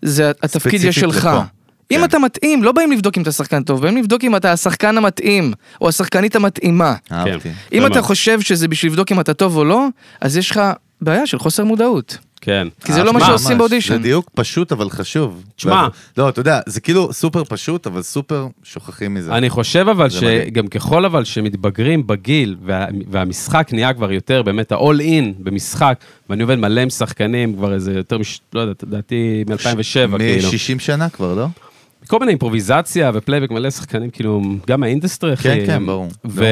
זה התפקיד יהיה שלך. לפה. אם כן. אתה מתאים, לא באים לבדוק אם אתה שחקן טוב, באים לבדוק אם אתה השחקן המתאים, או השחקנית המתאימה. אהבתי. אם יפה אתה. חושב שזה בשביל לבדוק אם אתה טוב או לא, אז יש לך בעיה של חוסר מודעות. כן. כי זה לא מה שעושים. באודישן. זה דיוק פשוט אבל חשוב. תשמע. לא, אתה יודע, זה כאילו סופר פשוט, אבל סופר שוכחים מזה. אני חושב אבל. שגם ככל אבל שמתבגרים בגיל וה, והמשחק נהיה כבר יותר באמת ה-all in במשחק, ואני עובד מלא עם שחקנים כבר איזה יותר מש... לא יודע, לדעתי מ-2007 כאילו. מ-60 שנה כבר, לא? כל מיני אימפרוביזציה ופלייבק מלא שחקנים כאילו גם מהאינדסטרי אחי. כן, כן, ברור. ו...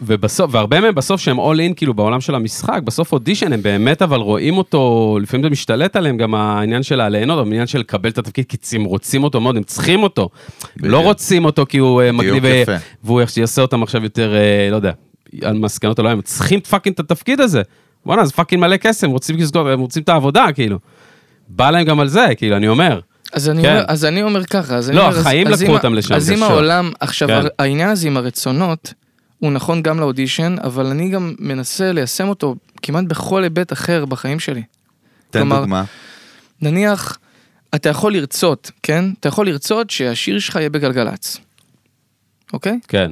ובסוף, והרבה מהם בסוף שהם all in כאילו בעולם של המשחק, בסוף אודישן הם באמת אבל רואים אותו, לפעמים זה משתלט עליהם גם העניין של הליהנות, אבל העניין של לקבל את התפקיד כי הם רוצים אותו מאוד, הם צריכים אותו. הם לא. רוצים אותו כי הוא אה, מגניב, אה. והוא יעשה אותם עכשיו יותר, אה, לא יודע, על מסקנות או לא, הם צריכים fucking את התפקיד הזה. בואנה, זה fucking מלא הם רוצים לסגור, הם רוצים את העבודה, כאילו. בא להם גם על זה, כאילו, אני אומר. אז אני, כן. אומר, אז אני אומר ככה, אז אני לא, אומר, אז- החיים אז לקחו אם- אותם לשם, אז אם. העולם, עכשיו, כן. העניין הזה עם הרצונות, הוא נכון גם לאודישן, אבל אני גם מנסה ליישם אותו כמעט בכל היבט אחר בחיים שלי. תן כלומר, דוגמה. נניח, אתה יכול לרצות, כן? אתה יכול לרצות שהשיר שלך יהיה בגלגלצ, אוקיי? כן.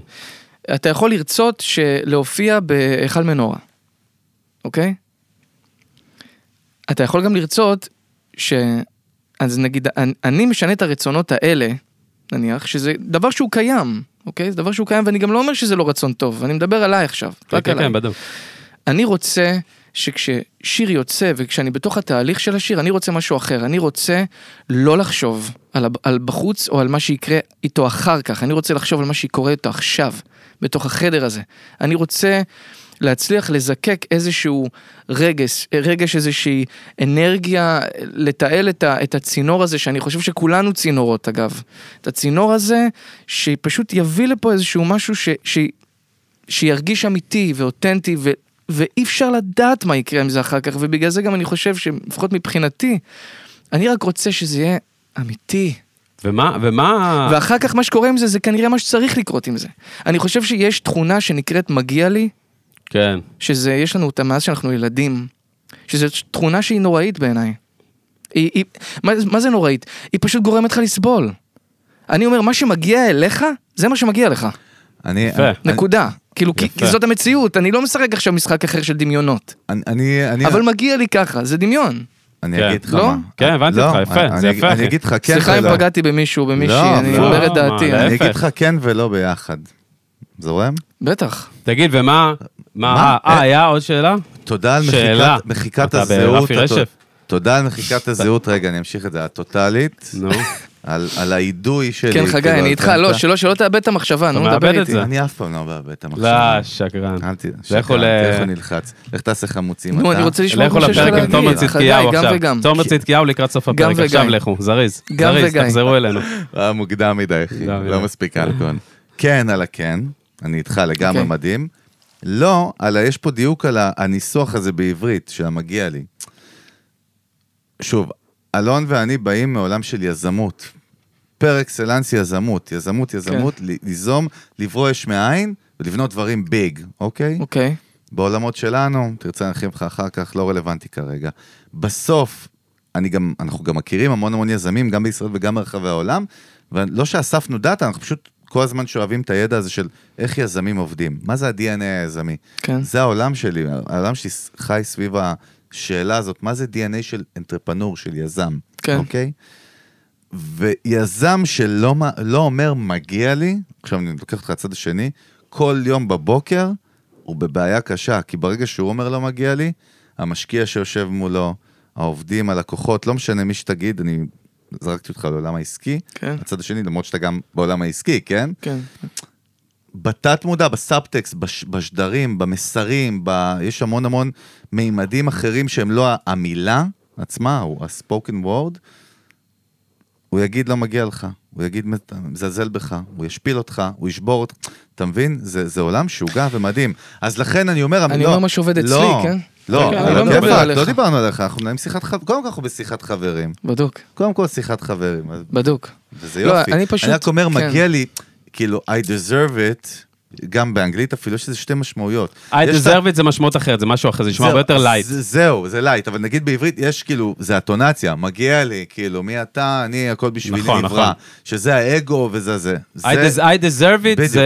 אתה יכול לרצות להופיע בהיכל מנורה, אוקיי? אתה יכול גם לרצות ש... אז נגיד, אני- אני משנה את הרצונות האלה, נניח, שזה דבר שהוא קיים, אוקיי? זה דבר שהוא קיים, ואני גם לא אומר שזה לא רצון טוב, אני מדבר עליי עכשיו, כן, רק כן, עליי. כן, בדיוק. אני רוצה שכששיר יוצא וכשאני בתוך התהליך של השיר, אני רוצה משהו אחר. אני רוצה לא לחשוב על, על בחוץ או על מה שיקרה איתו אחר כך. אני רוצה לחשוב על מה שקורה איתו עכשיו, בתוך החדר הזה. אני רוצה להצליח לזקק איזשהו רגש, רגש איזושהי אנרגיה, לתעל את, ה, את הצינור הזה, שאני חושב שכולנו צינורות אגב. את הצינור הזה, שפשוט יביא לפה איזשהו משהו ש, ש, שירגיש אמיתי ואותנטי ו... ואי אפשר לדעת מה יקרה עם זה אחר כך, ובגלל זה גם אני חושב שלפחות מבחינתי, אני רק רוצה שזה יהיה אמיתי. ומה, ומה... ואחר כך מה שקורה עם זה, זה כנראה מה שצריך לקרות עם זה. אני חושב שיש תכונה שנקראת מגיע לי, כן. שזה, יש לנו אותה מאז שאנחנו ילדים, שזו תכונה שהיא נוראית בעיניי. היא, היא, מה, מה זה נוראית? היא פשוט גורמת לך לסבול. אני אומר, מה שמגיע אליך, זה מה שמגיע לך. אני, יפה. אני- נקודה. כאילו, כי, יפה. כי זאת המציאות, אני לא משחק עכשיו משחק אחר של דמיונות. אני, אני, אני, אבל מגיע לי ככה, זה דמיון. אני כן. אגיד לך לא? מה. כן, הבנתי לא, אותך, יפה, אני- זה אני- יפה, אני אחי. אגיד לך כן סליחה אם. פגעתי במישהו, במישהי, לא, אני לא, אומר את מה, דעתי. להפך. אני אני- אגיד לך כן ולא ביחד. זורם? בטח. תגיד, ומה... מה? מה? אה, היה עוד שאלה? תודה על שאלה. מחיקת, מחיקת אתה הזהות. ברפי הטו- רשף? תודה על מחיקת הזהות, רגע, אני אמשיך את זה, הטוטאלית, נו. על, על האידוי שלי. כן, חגי, כאילו, אני איתך, לא, שלא שלא תאבד את המחשבה, נו, מאבד דבר את איתי. זה. אני אף פעם לא מאבד את המחשבה. לא, שקרן. אל תדע, לכו ל- שקרן, איך הוא נלחץ. לך תעשה חמוצים נו, אתה. אני רוצה לשמוע לכו כמו שיש לך לפרק עם להגיד. תומר חגי, צדקיהו גם עכשיו. וגם. תומר צדקיהו לקראת סוף גם הפרק, עכשיו וגם. לכו, זריז. גם זריז. תחזרו אלינו. אה, מוקדם מדי, אחי. לא. מספיק אלכוהול. כן על הכן, אני איתך לגמרי אוקיי. מדהים. לא, אלא יש פה דיוק על הניסוח הזה בעברית, של המגיע לי. שוב, אלון ואני באים מעולם של יזמות. par excellence יזמות, יזמות, יזמות, כן. ליזום, לברוא יש מאין ולבנות דברים big, אוקיי? אוקיי. בעולמות שלנו, תרצה להרחיב לך אחר כך, לא רלוונטי כרגע. בסוף, אני גם, אנחנו גם מכירים המון המון יזמים, גם בישראל וגם ברחבי העולם, ולא שאספנו data, אנחנו פשוט כל הזמן שואבים את הידע הזה של איך יזמים עובדים. מה זה ה-DNA היזמי? כן. זה העולם שלי, העולם שלי חי סביב השאלה הזאת, מה זה DNA של אנטרפנור, של יזם, כן. אוקיי? ויזם שלא לא אומר מגיע לי, עכשיו אני לוקח אותך לצד השני, כל יום בבוקר הוא בבעיה קשה, כי ברגע שהוא אומר לא מגיע לי, המשקיע שיושב מולו, העובדים, הלקוחות, לא משנה מי שתגיד, אני זרקתי אותך לעולם העסקי, כן. הצד השני, למרות שאתה גם בעולם העסקי, כן? כן. בתת מודע, בסאבטקסט, בש, בשדרים, במסרים, ב... יש המון המון מימדים אחרים שהם לא המילה עצמה, הוא ה-spoken word, הוא יגיד לא מגיע לך, הוא יגיד מזלזל בך, הוא ישפיל אותך, הוא ישבור אותך, אתה מבין? זה, זה עולם משוגע ומדהים. אז לכן אני אומר, אני לא, אומר מה שעובד אצלי, לא, כן? לא, על אני לא מדבר הכיפאק, עליך. לא דיברנו עליך, אנחנו מנהלים שיחת חברים, קודם כל אנחנו בשיחת חברים, בדוק. קודם כל שיחת חברים, בדוק. וזה לא, יופי. אני פשוט- אני רק אומר, כן. מגיע לי, כאילו, I deserve it, גם באנגלית אפילו, יש לזה שתי משמעויות. I deserve it זה משמעות אחרת, זה משהו אחר, זה נשמע הרבה יותר light. זה- זהו, זה light, אבל נגיד בעברית יש כאילו, זה האינטונציה, מגיע לי, כאילו, מי אתה, אני, הכל בשבילי נכון, נברא. נכון. שזה האגו וזה זה. I I deserve it זה...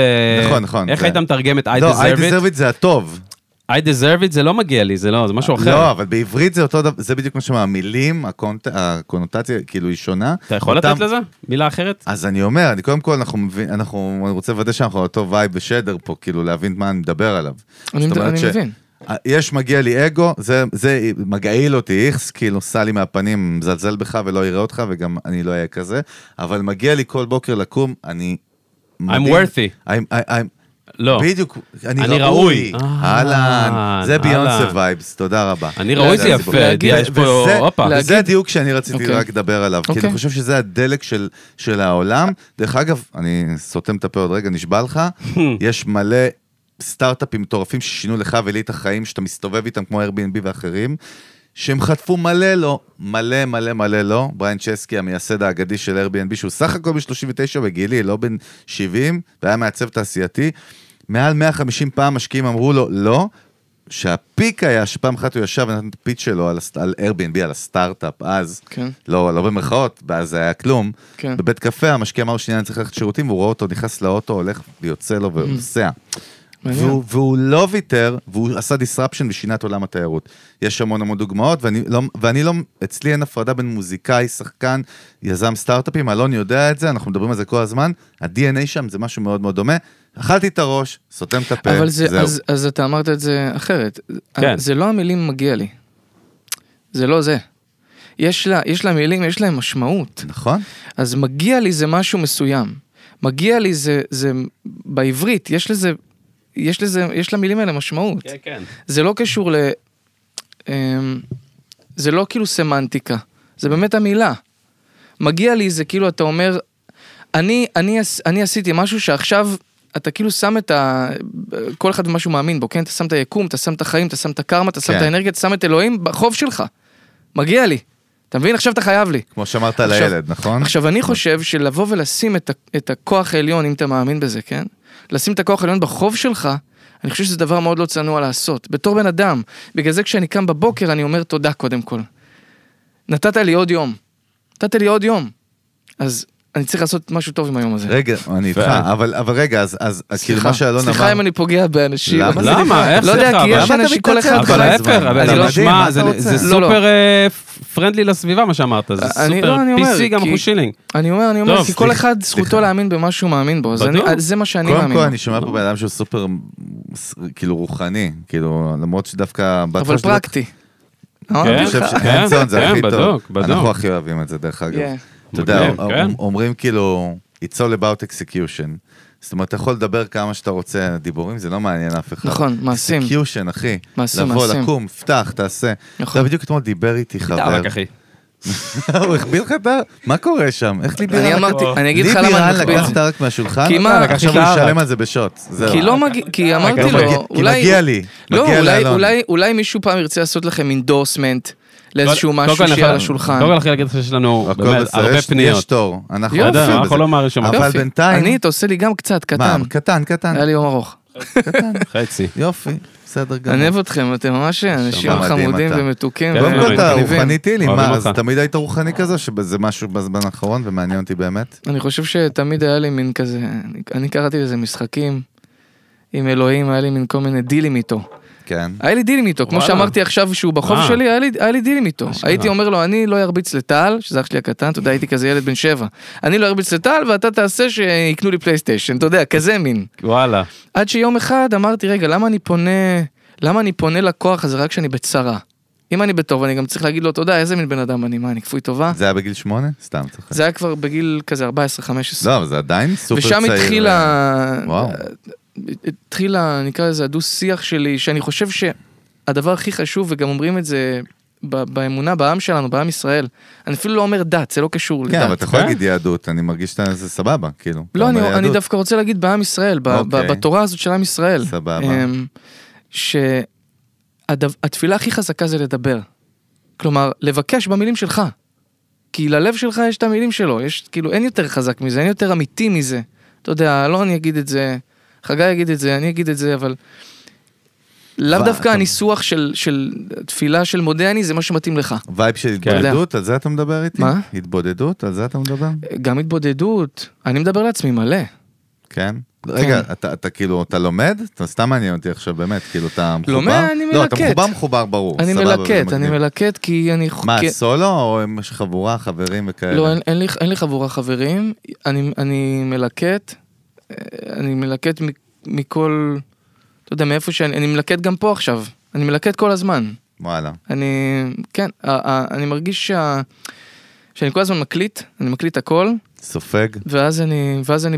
נכון, נכון, איך היית מתרגם את I לא, I deserve it? deserve it זה הטוב. I deserve it זה לא מגיע לי, זה לא, זה משהו אחר. לא, אבל בעברית זה אותו דבר, זה בדיוק מה שאומר, המילים, הקונט- הקונוטציה כאילו היא שונה. אתה יכול אותם- לתת לזה? מילה אחרת? אז אני אומר, אני קודם כל, אנחנו מבין, אנחנו, אני רוצה לוודא שאנחנו אותו vibe ושדר פה, כאילו להבין מה אני מדבר עליו. אני אני ש- מבין. יש מגיע לי אגו, זה, זה מגעיל אותי, איכס, כאילו סע לי מהפנים, מזלזל בך ולא יראה אותך, וגם אני לא אהיה כזה, אבל מגיע לי כל בוקר לקום, אני... מדהים. worthy. I'm, I, I'm, לא. בדיוק, אני, אני ראוי. אה, אהלן, זה ביונסה. vibes, תודה רבה. אני ראוי זה זה יפה, יש פה, וזה- הופה. להגיד- וזה הדיוק שאני רציתי אוקיי. רק לדבר עליו, כי אוקיי. אני חושב שזה הדלק של, של העולם. דרך אגב, אני סותם את הפה עוד רגע, נשבע לך, יש מלא סטארט-אפים מטורפים ששינו לך ולי את החיים, שאתה מסתובב איתם כמו Airbnb ואחרים, שהם חטפו מלא לא, מלא מלא מלא לא. בריין צ'סקי, המייסד האגדי של Airbnb, שהוא סך הכל ב-39 בגילי, לא בן 70, והיה מעצב תעשייתי. מעל 150 פעם משקיעים אמרו לו לא, שהפיק היה שפעם אחת הוא ישב ונתן את הפיץ שלו על, על Airbnb, על הסטארט-אפ אז, כן. לא, לא במרכאות, ואז זה היה כלום. כן. בבית קפה המשקיע אמר שנייה אני צריך ללכת לשירותים, והוא רואה אותו נכנס לאוטו, הולך ויוצא לו ונוסע. Mm. והוא, והוא לא ויתר, והוא עשה disruption ושינה את עולם התיירות. יש המון המון דוגמאות, ואני לא, ואני לא, אצלי אין הפרדה בין מוזיקאי, שחקן, יזם סטארט-אפים, אלון יודע את זה, אנחנו מדברים על זה כל הזמן, ה-DNA שם זה משהו מאוד מאוד דומה. אכלתי את הראש, סותם את הפה, אבל זה, זהו. אז, אז אתה אמרת את זה אחרת. כן. זה לא המילים מגיע לי. זה לא זה. יש לה, יש לה מילים, יש להם משמעות. נכון? אז מגיע לי זה משהו מסוים. מגיע לי זה, זה בעברית, יש לזה, יש לזה, יש למילים האלה משמעות. כן, כן. זה לא קשור ל... אמ, זה לא כאילו סמנטיקה, זה באמת המילה. מגיע לי זה כאילו אתה אומר, אני, אני, אני עשיתי משהו שעכשיו אתה כאילו שם את ה... כל אחד במה שהוא מאמין בו, כן? אתה שם את היקום, אתה שם את החיים, אתה שם את הקרמה, אתה שם כן. את האנרגיה, אתה שם את אלוהים בחוב שלך. מגיע לי. אתה מבין? עכשיו אתה חייב לי. כמו שאמרת הילד, נכון? עכשיו, אני חושב שלבוא ולשים את, ה- את הכוח העליון, אם אתה מאמין בזה, כן? לשים את הכוח העליון בחוב שלך, אני חושב שזה דבר מאוד לא צנוע לעשות. בתור בן אדם, בגלל זה כשאני קם בבוקר, אני אומר תודה קודם כל. נתת לי עוד יום. נתת לי עוד יום. אז אני צריך לעשות משהו טוב עם היום הזה. רגע, אני איתך. אבל אבל רגע, אז- אז אז כאילו מה שאלון אמר... סליחה אם אני פוגע באנשים. למה? למה? איך לא יודע? כי יש למה אתה אנשים, כל מתנצל? אחד... כל אבל. ההפך, אבל אני זה לא מה זה- אתה רוצה? זה לא, לא. סופר אה, friendly לסביבה מה שאמרת, זה אני- סופר לא, אני אומר, PC גם כי- אחוז שילינג. אני אומר, אני אומר, טוב, כי כל סליחה, אחד זכותו סליחה. להאמין במה שהוא מאמין בו. אז אני- בטוח. זה מה שאני קודם מאמין כל בו. אני שומע פה בן אדם שהוא סופר ס- כאילו רוחני, כאילו למרות שדווקא בהתחלה אבל שלי לא- פרקטי. כן, אני חושב כן, שה hands-on זה כן, הכי טוב, בדוק, בדוק. אנחנו הכי אוהבים את זה דרך אגב, Yeah. אתה יודע, כן. אומרים כאילו it's all about execution, זאת אומרת אתה יכול לדבר כמה שאתה רוצה, דיבורים זה לא מעניין אף אחד, נכון, מעשים. execution אחי, מעשים, לבוא, מעשים. לקום, פתח, תעשה, נכון. אתה בדיוק אתמול דיבר איתי חבר, דבק אחי. הוא החביא לך את ה... מה קורה שם? איך ליבי אני אמרתי, לקח- אני אגיד לך למה אני מחביא את לקח זה. את הרק מהשולחן? כי מה, עכשיו כי- הוא ישלם על זה בשוט. כי לא מגיע, כי אמרתי כי מגיע- לו, כי אולי... מגיע לי, לא, אולי מישהו פעם ירצה לעשות לכם endorsement לאיזשהו משהו שיהיה על השולחן. קודם כל אני להגיד לך שיש לנו הכל באמת בסדר, הרבה פניות. יש תור. אנחנו יופי. בסדר, עובדים אנחנו. לא. אבל יופי. בינתיים- אני, אתה עושה לי גם קצת, קטן. קטן, קטן. היה לי יום ארוך. קטן. חצי. יופי, בסדר גמור. אני אוהב אתכם, אתם ממש אנשים חמודים. ומתוקים. קודם כל אתה. רוחני טילי, מה, אז. תמיד היית רוחני כזה, שזה משהו בזמן האחרון ומעניין אותי באמת? אני חושב שתמיד היה לי מין כזה, אני קראתי לזה משחקים עם אלוהים, היה לי מין כל מיני דילים איתו. כן. היה לי דילים איתו, כמו וואלה. שאמרתי עכשיו שהוא בחוף אה. שלי, היה לי- היה לי דילים איתו. אשכרה. הייתי אומר לו, אני לא ארביץ לטל, שזה אח שלי הקטן, אתה יודע, הייתי כזה ילד בן שבע. אני לא ארביץ לטל ואתה תעשה שיקנו לי פלייסטיישן, אתה יודע, כזה מין. וואלה. עד שיום אחד אמרתי, רגע, למה אני פונה, למה אני פונה לכוח הזה רק כשאני בצרה? אם אני בטוב, אני גם צריך להגיד לו, תודה, איזה מין בן אדם אני, מה, אני כפוי טובה? זה היה בגיל שמונה? סתם צוחק. זה היה כבר בגיל כזה 14-15. לא, אבל זה עדיין סופר צעיר. ושם התחיל ה... וואו. התחיל, ה- נקרא לזה, הדו-שיח שלי, שאני חושב שהדבר הכי חשוב, וגם אומרים את זה ב- באמונה, בעם שלנו, בעם ישראל, אני אפילו לא אומר דת, זה לא קשור כן, אבל לדת. אתה יכול כן? להגיד יהדות, אני מרגיש שזה סבבה, כאילו. לא, אני, אני. דווקא רוצה להגיד בעם ישראל, ב- ב- אוקיי. בתורה הזאת של עם ישראל. סבבה. אמ, שהתפילה הכי חזקה זה לדבר. כלומר, לבקש במילים שלך. כי ללב שלך יש את המילים שלו, יש, כאילו, אין יותר חזק מזה, אין יותר אמיתי מזה. אתה יודע, אלון יגיד את זה, חגי יגיד את זה, אני אגיד את זה, אבל... לאו דווקא הניסוח של, של תפילה של מודה אני, זה מה שמתאים לך. vibe של כן. התבודדות, על זה אתה מדבר איתי? מה? התבודדות, על זה אתה מדבר? גם התבודדות, אני מדבר לעצמי מלא. כן. רגע, אתה, אתה כאילו, אתה לומד? אתה סתם מעניין אותי עכשיו, באמת, כאילו, אתה מחובר? לומד, אני לא, אתה מלקט. מחובר מחובר, ברור. אני מלקט, אני. מלקט כי אני... מה, כי- סולו או עם חבורה, חברים וכאלה? לא, אין, אין, לי, אין לי חבורה חברים, אני, אני מלקט, אני מלקט מ- מכל, אתה יודע, מאיפה שאני, אני מלקט גם פה עכשיו, אני מלקט כל הזמן. וואלה. אני, כן, אני מרגיש שה, שאני כל הזמן מקליט, אני מקליט הכל, סופג? ואז אני, ואז אני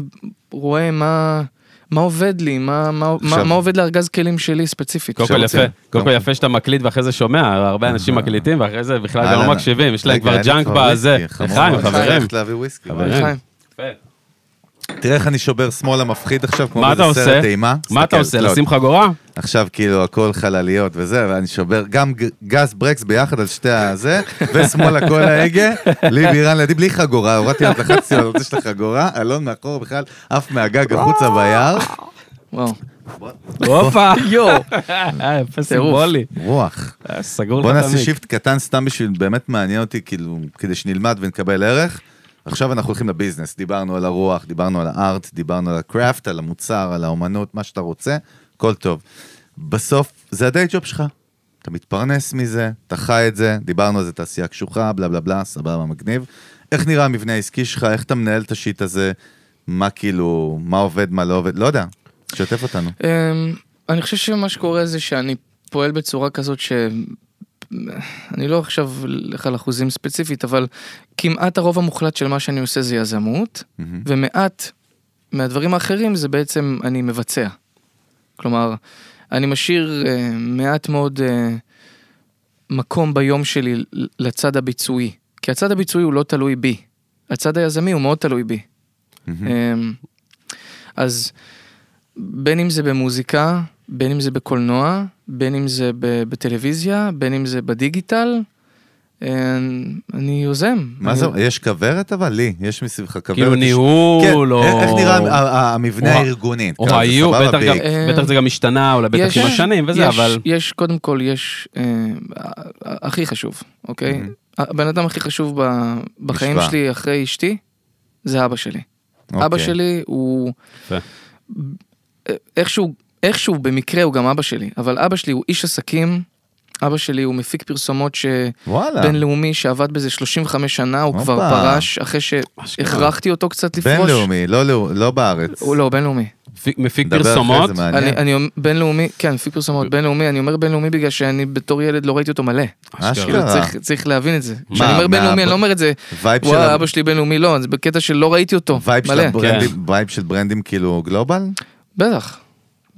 רואה מה, מה עובד לי, מה, מה, מה, עכשיו- מה עובד לארגז כלים שלי ספציפית. קודם כל יפה. קודם כל יפה שאתה מקליט ואחרי זה שומע, הרבה אנשים מקליטים ואחרי זה בכלל גם. לא מקשיבים, יש להם כבר junk בזה. מאוד. חברים. הולכת להביא וויסקי. חברים. חיים. תראה איך אני שובר שמאלה מפחיד עכשיו, כמו מה אתה באיזה? סרט אימה. מה אתה עושה? לא, לשים חגורה? עכשיו כאילו הכל חלליות וזה, ואני שובר גם גז ברקס ביחד על שתי הזה, ושמאלה כל ההגה, לי בירן לידי בלי חגורה, הורדתי לה, לחצתי לו, רוצה של החגורה, אלון מאחור בכלל עף מהגג החוצה ביער. הופה. יואו. אה, יפה סימבולי. רוח. אה, סגור לך בוא את נעשה. shift קטן סתם בשביל, באמת מעניין אותי, כאילו, כדי שנלמד ונקבל ערך. עכשיו אנחנו הולכים ל business, דיברנו על הרוח, דיברנו על ה art, דיברנו על ה craft, על המוצר, על האומנות, מה שאתה רוצה, הכל טוב. בסוף, זה הדיי ג'וב שלך. אתה מתפרנס מזה, אתה חי את זה, דיברנו על זה, תעשייה קשוחה, בלה בלה בלה, סבבה, מגניב. איך נראה המבנה העסקי שלך, איך אתה מנהל את השיט הזה, מה כאילו, מה עובד, מה לא עובד, לא יודע, שתף אותנו. אמ, אני חושב שמה שקורה זה שאני פועל בצורה כזאת ש... אני לא עכשיו אלך על אחוזים ספציפית, אבל כמעט הרוב המוחלט של מה שאני עושה זה יזמות, מהמם. ומעט מהדברים האחרים זה בעצם אני מבצע. כלומר, אני משאיר אה, מעט מאוד אה, מקום ביום שלי לצד הביצועי, כי הצד הביצועי הוא לא תלוי בי, הצד היזמי הוא מאוד תלוי בי. מהמם. אמ, אז בין אם זה במוזיקה, בין אם זה בקולנוע, בין אם זה ב- בטלוויזיה, בין אם זה בדיגיטל, אמ, אני יוזם. מה אני- זה, יש כוורת אבל? לי, יש מסביבך כוורת. כאילו ניהול, כן, או... איך נראה המבנה הארגוני? או האיום, סבבה, בטח. אה, זה גם השתנה, אולי בטח עם השנים וזה, אבל... יש, קודם כל, יש, אה, הכי חשוב, אוקיי? הבן אדם הכי חשוב ב- בחיים. שלי אחרי אשתי, זה אבא שלי. אבא אוקיי. שלי הוא... יפה. איכשהו, איכשהו במקרה הוא גם אבא שלי, אבל אבא שלי הוא איש עסקים, אבא שלי הוא מפיק פרסומות וואלה. שבינלאומי שעבד בזה 35 שנה, הוא. כבר פרש אחרי שהכרחתי אותו קצת לפרוש. בינלאומי, לא לאו- לא בארץ. הוא לא, בינלאומי. מפיק- פרסומות. אני, אני אומר- בינלאומי, כן, מפיק פרסומות בינלאומי, אני אומר בינלאומי בגלל שאני בתור ילד לא ראיתי אותו מלא. כאילו אשכרה. צריך, צריך להבין את זה. מה, כשאני אומר מה- בינלאומי, אני לא אומר את זה, וואי, אבא שלי בינלאומי, לא, זה בקטע של לא ראיתי אותו, vibe של מלא. vibe של ברנדים כאילו global? בטח,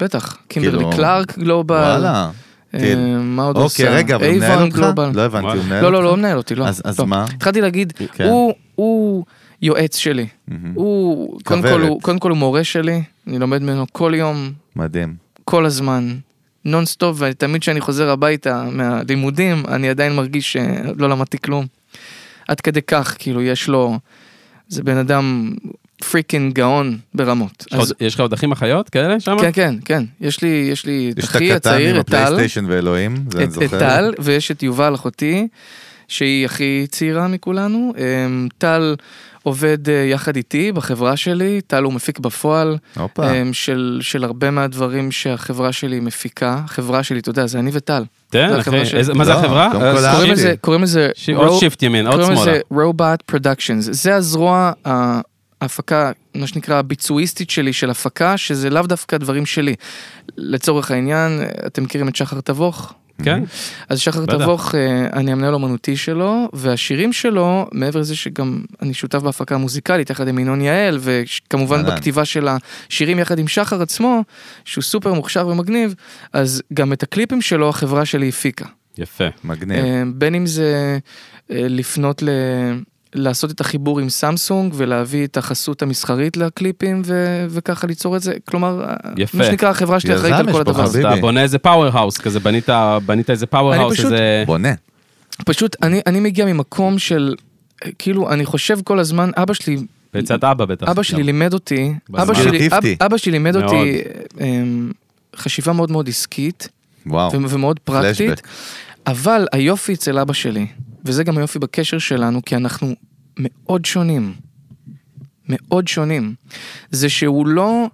בטח. קימברלי כאילו- קלארק global. וואלה. אה, מה עוד הוא עושה? אוקיי, רגע, אבל הוא מנהל אותך? לא הבנתי, הוא מנהל לא, לא, אותך? לא, הוא מנהל אותי, לא. אז- לא. מה? התחלתי להגיד, כן. הוא- יועץ שלי. הוא- קודם כל הוא מורה שלי, אני לומד ממנו כל יום, מדהים. כל הזמן, נונסטופ, ותמיד כשאני חוזר הביתה מהלימודים, אני עדיין מרגיש שלא למדתי כלום. עד כדי כך, כאילו, יש לו, זה בן אדם freaking גאון ברמות. יש לך עוד- יש לך עוד אחים אחיות כאלה שם? כן, כן, כן, יש לי, יש לי את יש את אחי הקטן הצעיר, עם את טל, הפלייסטיישן ואלוהים, זה אני את, זוכר. את טל, ויש את יובל אחותי, שהיא הכי צעירה מכולנו. אמ, טל עובד אה, יחד איתי בחברה שלי, טל הוא מפיק בפועל הופה. אמ, של, של הרבה מהדברים שהחברה שלי מפיקה. החברה שלי, אתה יודע, זה אני וטל. זה אחי. מה זה לא, החברה? אה. קוראים. לזה, קוראים לזה, עוד shift ימין, עוד קוראים שמאלה. לזה רובוט פרודקשנס. זה הזרוע ההפקה, מה שנקרא הביצועיסטית שלי של הפקה, שזה לאו דווקא דברים שלי. לצורך העניין, אתם מכירים את שחר תבוך? כן. אז שחר. תבוך, אה, אני המנהל אומנותי שלו, והשירים שלו, מעבר לזה שגם אני שותף בהפקה מוזיקלית יחד עם ינון יעל, וכמובן. בכתיבה של השירים יחד עם שחר עצמו, שהוא סופר מוכשר ומגניב, אז גם את הקליפים שלו החברה שלי הפיקה. יפה. מגניב. אה, בין אם זה אה, לפנות ל... לעשות את החיבור עם סמסונג ולהביא את החסות המסחרית לקליפים ו... וככה ליצור את זה, כלומר, יפה. מה שנקרא החברה שלי אחראית על כל הדבר הזה. אתה בונה איזה powerhouse כזה, בנית בנית איזה powerhouse, פשוט- איזה... בונה. פשוט אני, אני מגיע ממקום של, אה, כאילו, אני חושב כל הזמן, אבא שלי, בעצת אבא בטח. אבא שלי גם. לימד אותי. אבא שלי, אב, טיפטי. אבא שלי לימד מאוד. אותי אמ, חשיבה מאוד מאוד עסקית וואו. ו- ומאוד פרקטית, פלשבק. אבל היופי אצל אבא שלי, וזה גם היופי בקשר שלנו, כי אנחנו מאוד שונים, מאוד שונים, זה שהוא לא,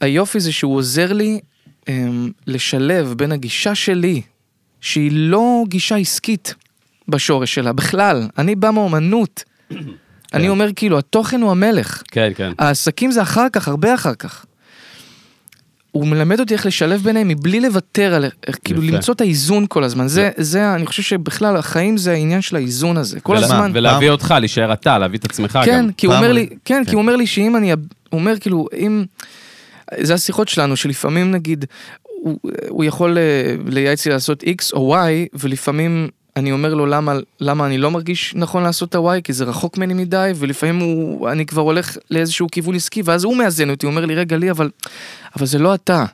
היופי זה שהוא עוזר לי אמ, לשלב בין הגישה שלי, שהיא לא גישה עסקית בשורש שלה בכלל, אני בא מאומנות. אני אומר כאילו, התוכן הוא המלך, כן, כן. העסקים זה אחר כך, הרבה אחר כך. הוא מלמד אותי איך לשלב ביניהם מבלי לוותר על, איך, כאילו. למצוא את האיזון כל הזמן. זה, זה, אני חושב שבכלל החיים זה העניין של האיזון הזה. כל הזמן. ולהביא אותך, להישאר אתה, להביא את עצמך גם. כן, כי הוא אומר לי, כן, כי הוא אומר לי שאם אני, הוא אומר כאילו, אם, זה השיחות שלנו, שלפעמים נגיד, הוא, הוא יכול אה, לייעץ לי לעשות X או Y, ולפעמים אני אומר לו למה, למה אני לא מרגיש נכון לעשות את ה-Y, כי זה רחוק ממני מדי, ולפעמים הוא, אני כבר הולך לאיזשהו כיוון עסקי, ואז הוא מאזן אותי, הוא אומר לי, רגע, לי, אבל, אבל זה לא אתה.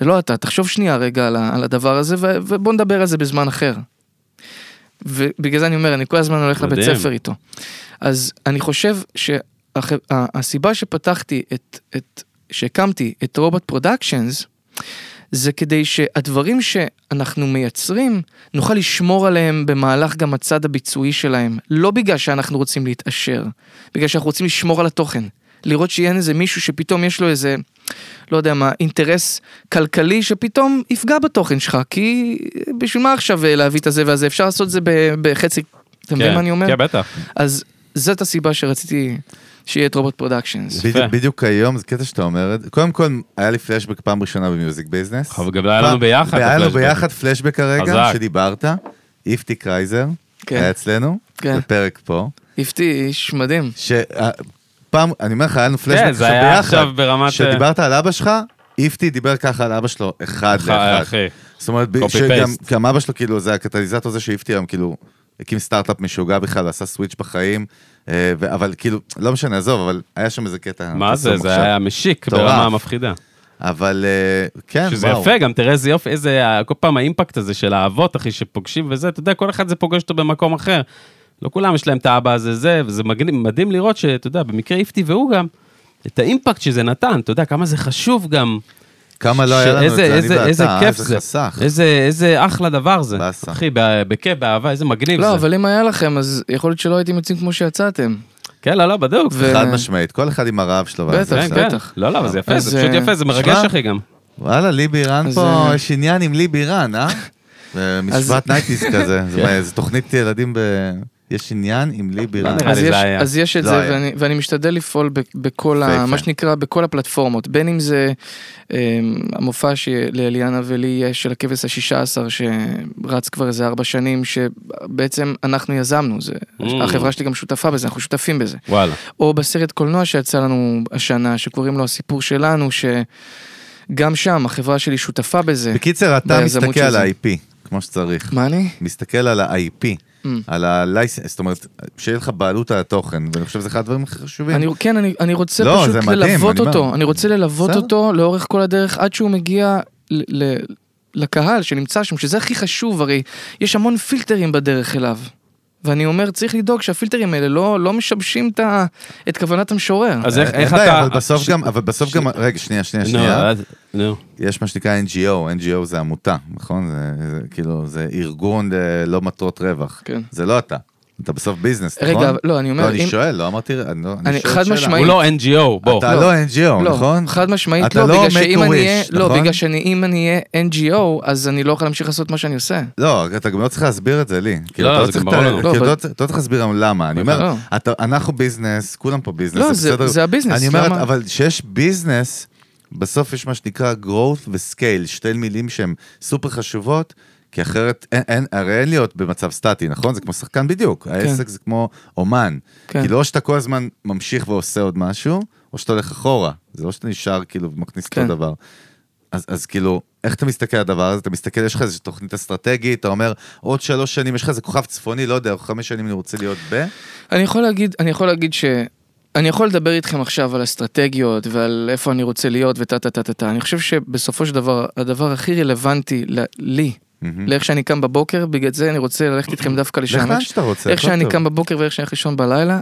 זה לא אתה, תחשוב שנייה רגע על, על הדבר הזה, ו, ובוא נדבר על זה בזמן אחר. ובגלל זה אני אומר, אני כל הזמן הולך לבית. ספר איתו. אז אני חושב שהסיבה שפתחתי את, את, שהקמתי את Robot Productions, זה כדי שהדברים שאנחנו מייצרים, נוכל לשמור עליהם במהלך גם הצד הביצועי שלהם. לא בגלל שאנחנו רוצים להתעשר, בגלל שאנחנו רוצים לשמור על התוכן. לראות שיהיה איזה מישהו שפתאום יש לו איזה, לא יודע מה, אינטרס כלכלי שפתאום יפגע בתוכן שלך, כי בשביל מה עכשיו אה, להביא את הזה והזה, אפשר לעשות את זה בחצי, אתה מבין כן, מה אני אומר? כן, בטח. אז זאת הסיבה שרציתי שיהיה את Robot Productions. בדיוק- היום, זה קטע שאתה אומר. קודם כל, היה לי פלשבק פעם ראשונה ב Music Business. אבל גם היה לנו ביחד היה לנו. ביחד פלשבק הרגע. שדיברת. איפתי קרייזר, כן. היה אצלנו, כן. בפרק פה. איפתי איש מדהים. שפעם, אני אומר לך, היה לנו פלשבק כן, עכשיו זה היה ביחד. עכשיו ברמת... שדיברת על אבא שלך, איפתי דיבר ככה על אבא שלו, אחד אה, לאחד. אחי. זאת אומרת, שגם. גם אבא שלו, כאילו, זה הקטליזטור הזה שהפתיע היום, כאילו, הקים סטארט-אפ משוגע בכלל, עשה סוויץ' בחיים, אה, אבל כאילו, לא משנה, עזוב, אבל היה שם איזה קטע. מה זה? זה. היה משיק. ברמה מפחידה. אבל אה, כן, שזה וואו. יפה, גם תראה איזה יופי, איזה, כל פעם האימפקט הזה של האבות, אחי, שפוגשים וזה, אתה יודע, כל אחד זה פוגש אותו במקום אחר. לא כולם יש להם את האבא הזה זה, וזה מגניב, מדהים לראות שאתה יודע, במקרה איפתי והוא גם, את ה impact שזה נתן, אתה יודע, כמה זה חשוב גם. כמה לא היה לנו את זה, אני ואתה, איזה אה, כיף זה זה. חסך. איזה, איזה אחלה דבר זה. באסה. אחי, ב- בכיף, באהבה, איזה מגניב זה. לא, אבל אם היה לכם, אז יכול להיות שלא הייתם יוצאים כמו שיצאתם. כן, לא, לא, בדיוק. ו- חד משמעית, כל אחד עם הרעב שלו. בטח, כן. כן. לא, לא, אבל זה יפה, אז, זה פשוט אה, יפה, זה מרגש, אחי, גם. וואלה, לי בירן אז, פה, אה, יש עניין עם לי בירן, אה? משפט nineties כזה, זה מה, זה תוכנית ילדים ב... יש עניין עם לי בירן. נראה אז יש, זה. אז יש את זה, היה. ואני, ואני משתדל לפעול ב, בכל, ה. מה שנקרא, בכל הפלטפורמות, בין אם זה אה, המופע שלאליאנה ולי יש של הכבש השישה עשר, שרץ כבר איזה ארבע שנים, שבעצם אנחנו יזמנו, זה, Mm. החברה שלי גם שותפה בזה, אנחנו שותפים בזה. וואלה. או בסרט קולנוע שיצא לנו השנה, שקוראים לו הסיפור שלנו, ש... גם שם, החברה שלי שותפה בזה. בקיצר, אתה מסתכל על זה. ה-IP, כמו שצריך. מה אני? מסתכל על ה-IP. על ה-license, זאת אומרת, שיהיה לך בעלות על התוכן, ואני חושב שזה אחד הדברים הכי חשובים. אני, כן, אני, אני רוצה לא, פשוט מדהים, ללוות אני אותו. אומר. אני רוצה ללוות בסדר. אותו לאורך כל הדרך עד שהוא מגיע ל, ל, לקהל שנמצא שם, שזה הכי חשוב, הרי יש המון פילטרים בדרך אליו. ואני אומר, צריך לדאוג שהפילטרים האלה לא, לא משבשים את, ה, את כוונת המשורר. אז איך אין איך בעיה, אתה... אבל בסוף ש- גם, אבל בסוף גם, רגע, שנייה, שנייה, נו, שנייה. אז- נו. יש מה שנקרא NGO, NGO זה עמותה, נכון? זה, זה כאילו, זה ארגון ללא מטרות רווח. כן. זה לא אתה. אתה בסוף business, נכון? רגע, לא, אני אומר, לא, אני שואל, לא אמרתי, אני לא, אני שואל חד שאלה. משמעית- הוא לא NGO, בוא. אתה לא. לא NGO, לא, נכון? חד משמעית לא, לא בגלל שאם אני אהיה, לא, נכון? בגלל שאני, אם אני אהיה NGO, אז אני לא יכול להמשיך לעשות מה שאני עושה. לא, אתה גם לא צריך להסביר את זה לי. כאילו, זה לא צריך גם את ה- ברור לנו. כאילו, אתה לא צריך- להסביר לנו למה. אני. אומר, אנחנו business, כולם פה business, לא, זה זה-. זה ה business, אני אומר? אבל שיש business, בסוף יש מה שנקרא growth וסקייל, שתי מילים שהן סופר חשובות, כי אחרת, אין- אין- הרי אין להיות במצב סטטי, נכון? זה כמו שחקן בדיוק. העסק זה כמו אומן. כן. כאילו, או שאתה כל הזמן ממשיך ועושה עוד משהו, או שאתה הולך אחורה. זה לא שאתה נשאר כאילו ומכניס כן. אותו דבר. אז, אז כאילו, איך אתה מסתכל על הדבר הזה? אתה מסתכל, יש לך איזושהי תוכנית אסטרטגית, אתה אומר, עוד שלוש שנים, יש לך איזה כוכב צפוני, לא יודע, חמש שנים אני רוצה להיות ב... אני יכול להגיד, אני יכול להגיד ש... אני יכול לדבר איתכם עכשיו על אסטרטגיות ועל איפה אני רוצה להיות וטה טה טה טה טה. אני חושב שבסופו של דבר, הדבר הכי רלוונטי לי, מהמם. לאיך שאני קם בבוקר, בגלל זה אני רוצה ללכת איתכם דווקא לך לשם. לאן שאתה רוצה, איך שאני טוב. קם בבוקר ואיך שאני הולך לישון בלילה,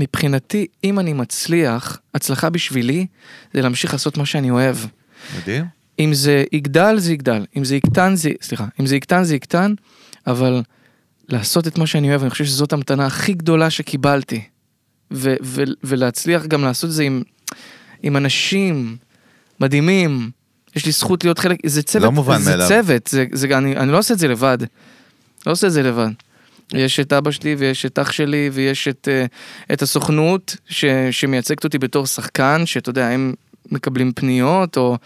מבחינתי, אם אני מצליח, הצלחה בשבילי, זה להמשיך לעשות מה שאני אוהב. מדהים. אם זה יגדל, זה יגדל. אם זה יקטן, זה... סליחה. אם זה יקטן, זה יקטן, אבל לעשות את מה שאני אוהב, אני חושב שזאת המתנה הכי גדולה שקיבלתי. ו- ו- ולהצליח גם לעשות את זה עם, עם אנשים מדהימים. יש לי זכות להיות חלק, זה צוות, לא מובן זה מאליו. צוות, זה, זה, אני, אני לא עושה את זה לבד. לא עושה את זה לבד. יש את אבא שלי ויש את אח שלי ויש את, אה, את הסוכנות ש, שמייצגת אותי בתור שחקן, שאתה יודע, הם מקבלים פניות, או,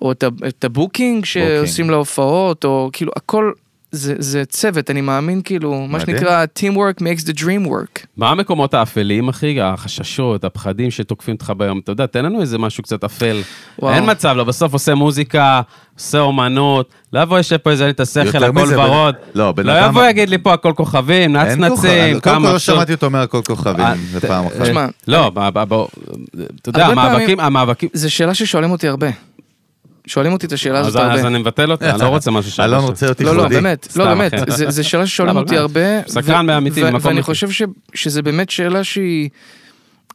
או את, הבוקינג שעושים להופעות, או כאילו הכל, זה, זה צוות, אני מאמין כאילו, מה מדהים. שנקרא teamwork makes the dream work. מה המקומות האפלים, אחי? החששות, הפחדים שתוקפים אותך ביום? אתה יודע, תן לנו איזה משהו קצת אפל. וואו. אין מצב, לא, בסוף עושה מוזיקה, עושה אומנות, לא יבוא יושב פה איזה לי את השכל, הכל מזה, ורוד. בן- לא, בן לא אדם- יבוא יגיד לי פה הכל כוכבים, נצנצים, קודם כל כמה לא. שמעתי אותו אומר הכל כוכבים, אה, זה פעם אחת. תשמע, לא, ב- ב- ב- אתה יודע, המאבקים, המאבקים... זו שאלה ששואלים אותי הרבה. שואלים אותי את השאלה אז הזאת הרבה. אז אני מבטל אותה, אני לא רוצה משהו שם. אלון רוצה להיות לא, ייחודי. לא, באמת, לא, באמת, זה שאלה ששואלים אבל אותי הרבה. סקרן באמיתי, ממקום ואני. חושב ש- שזה באמת שאלה שהיא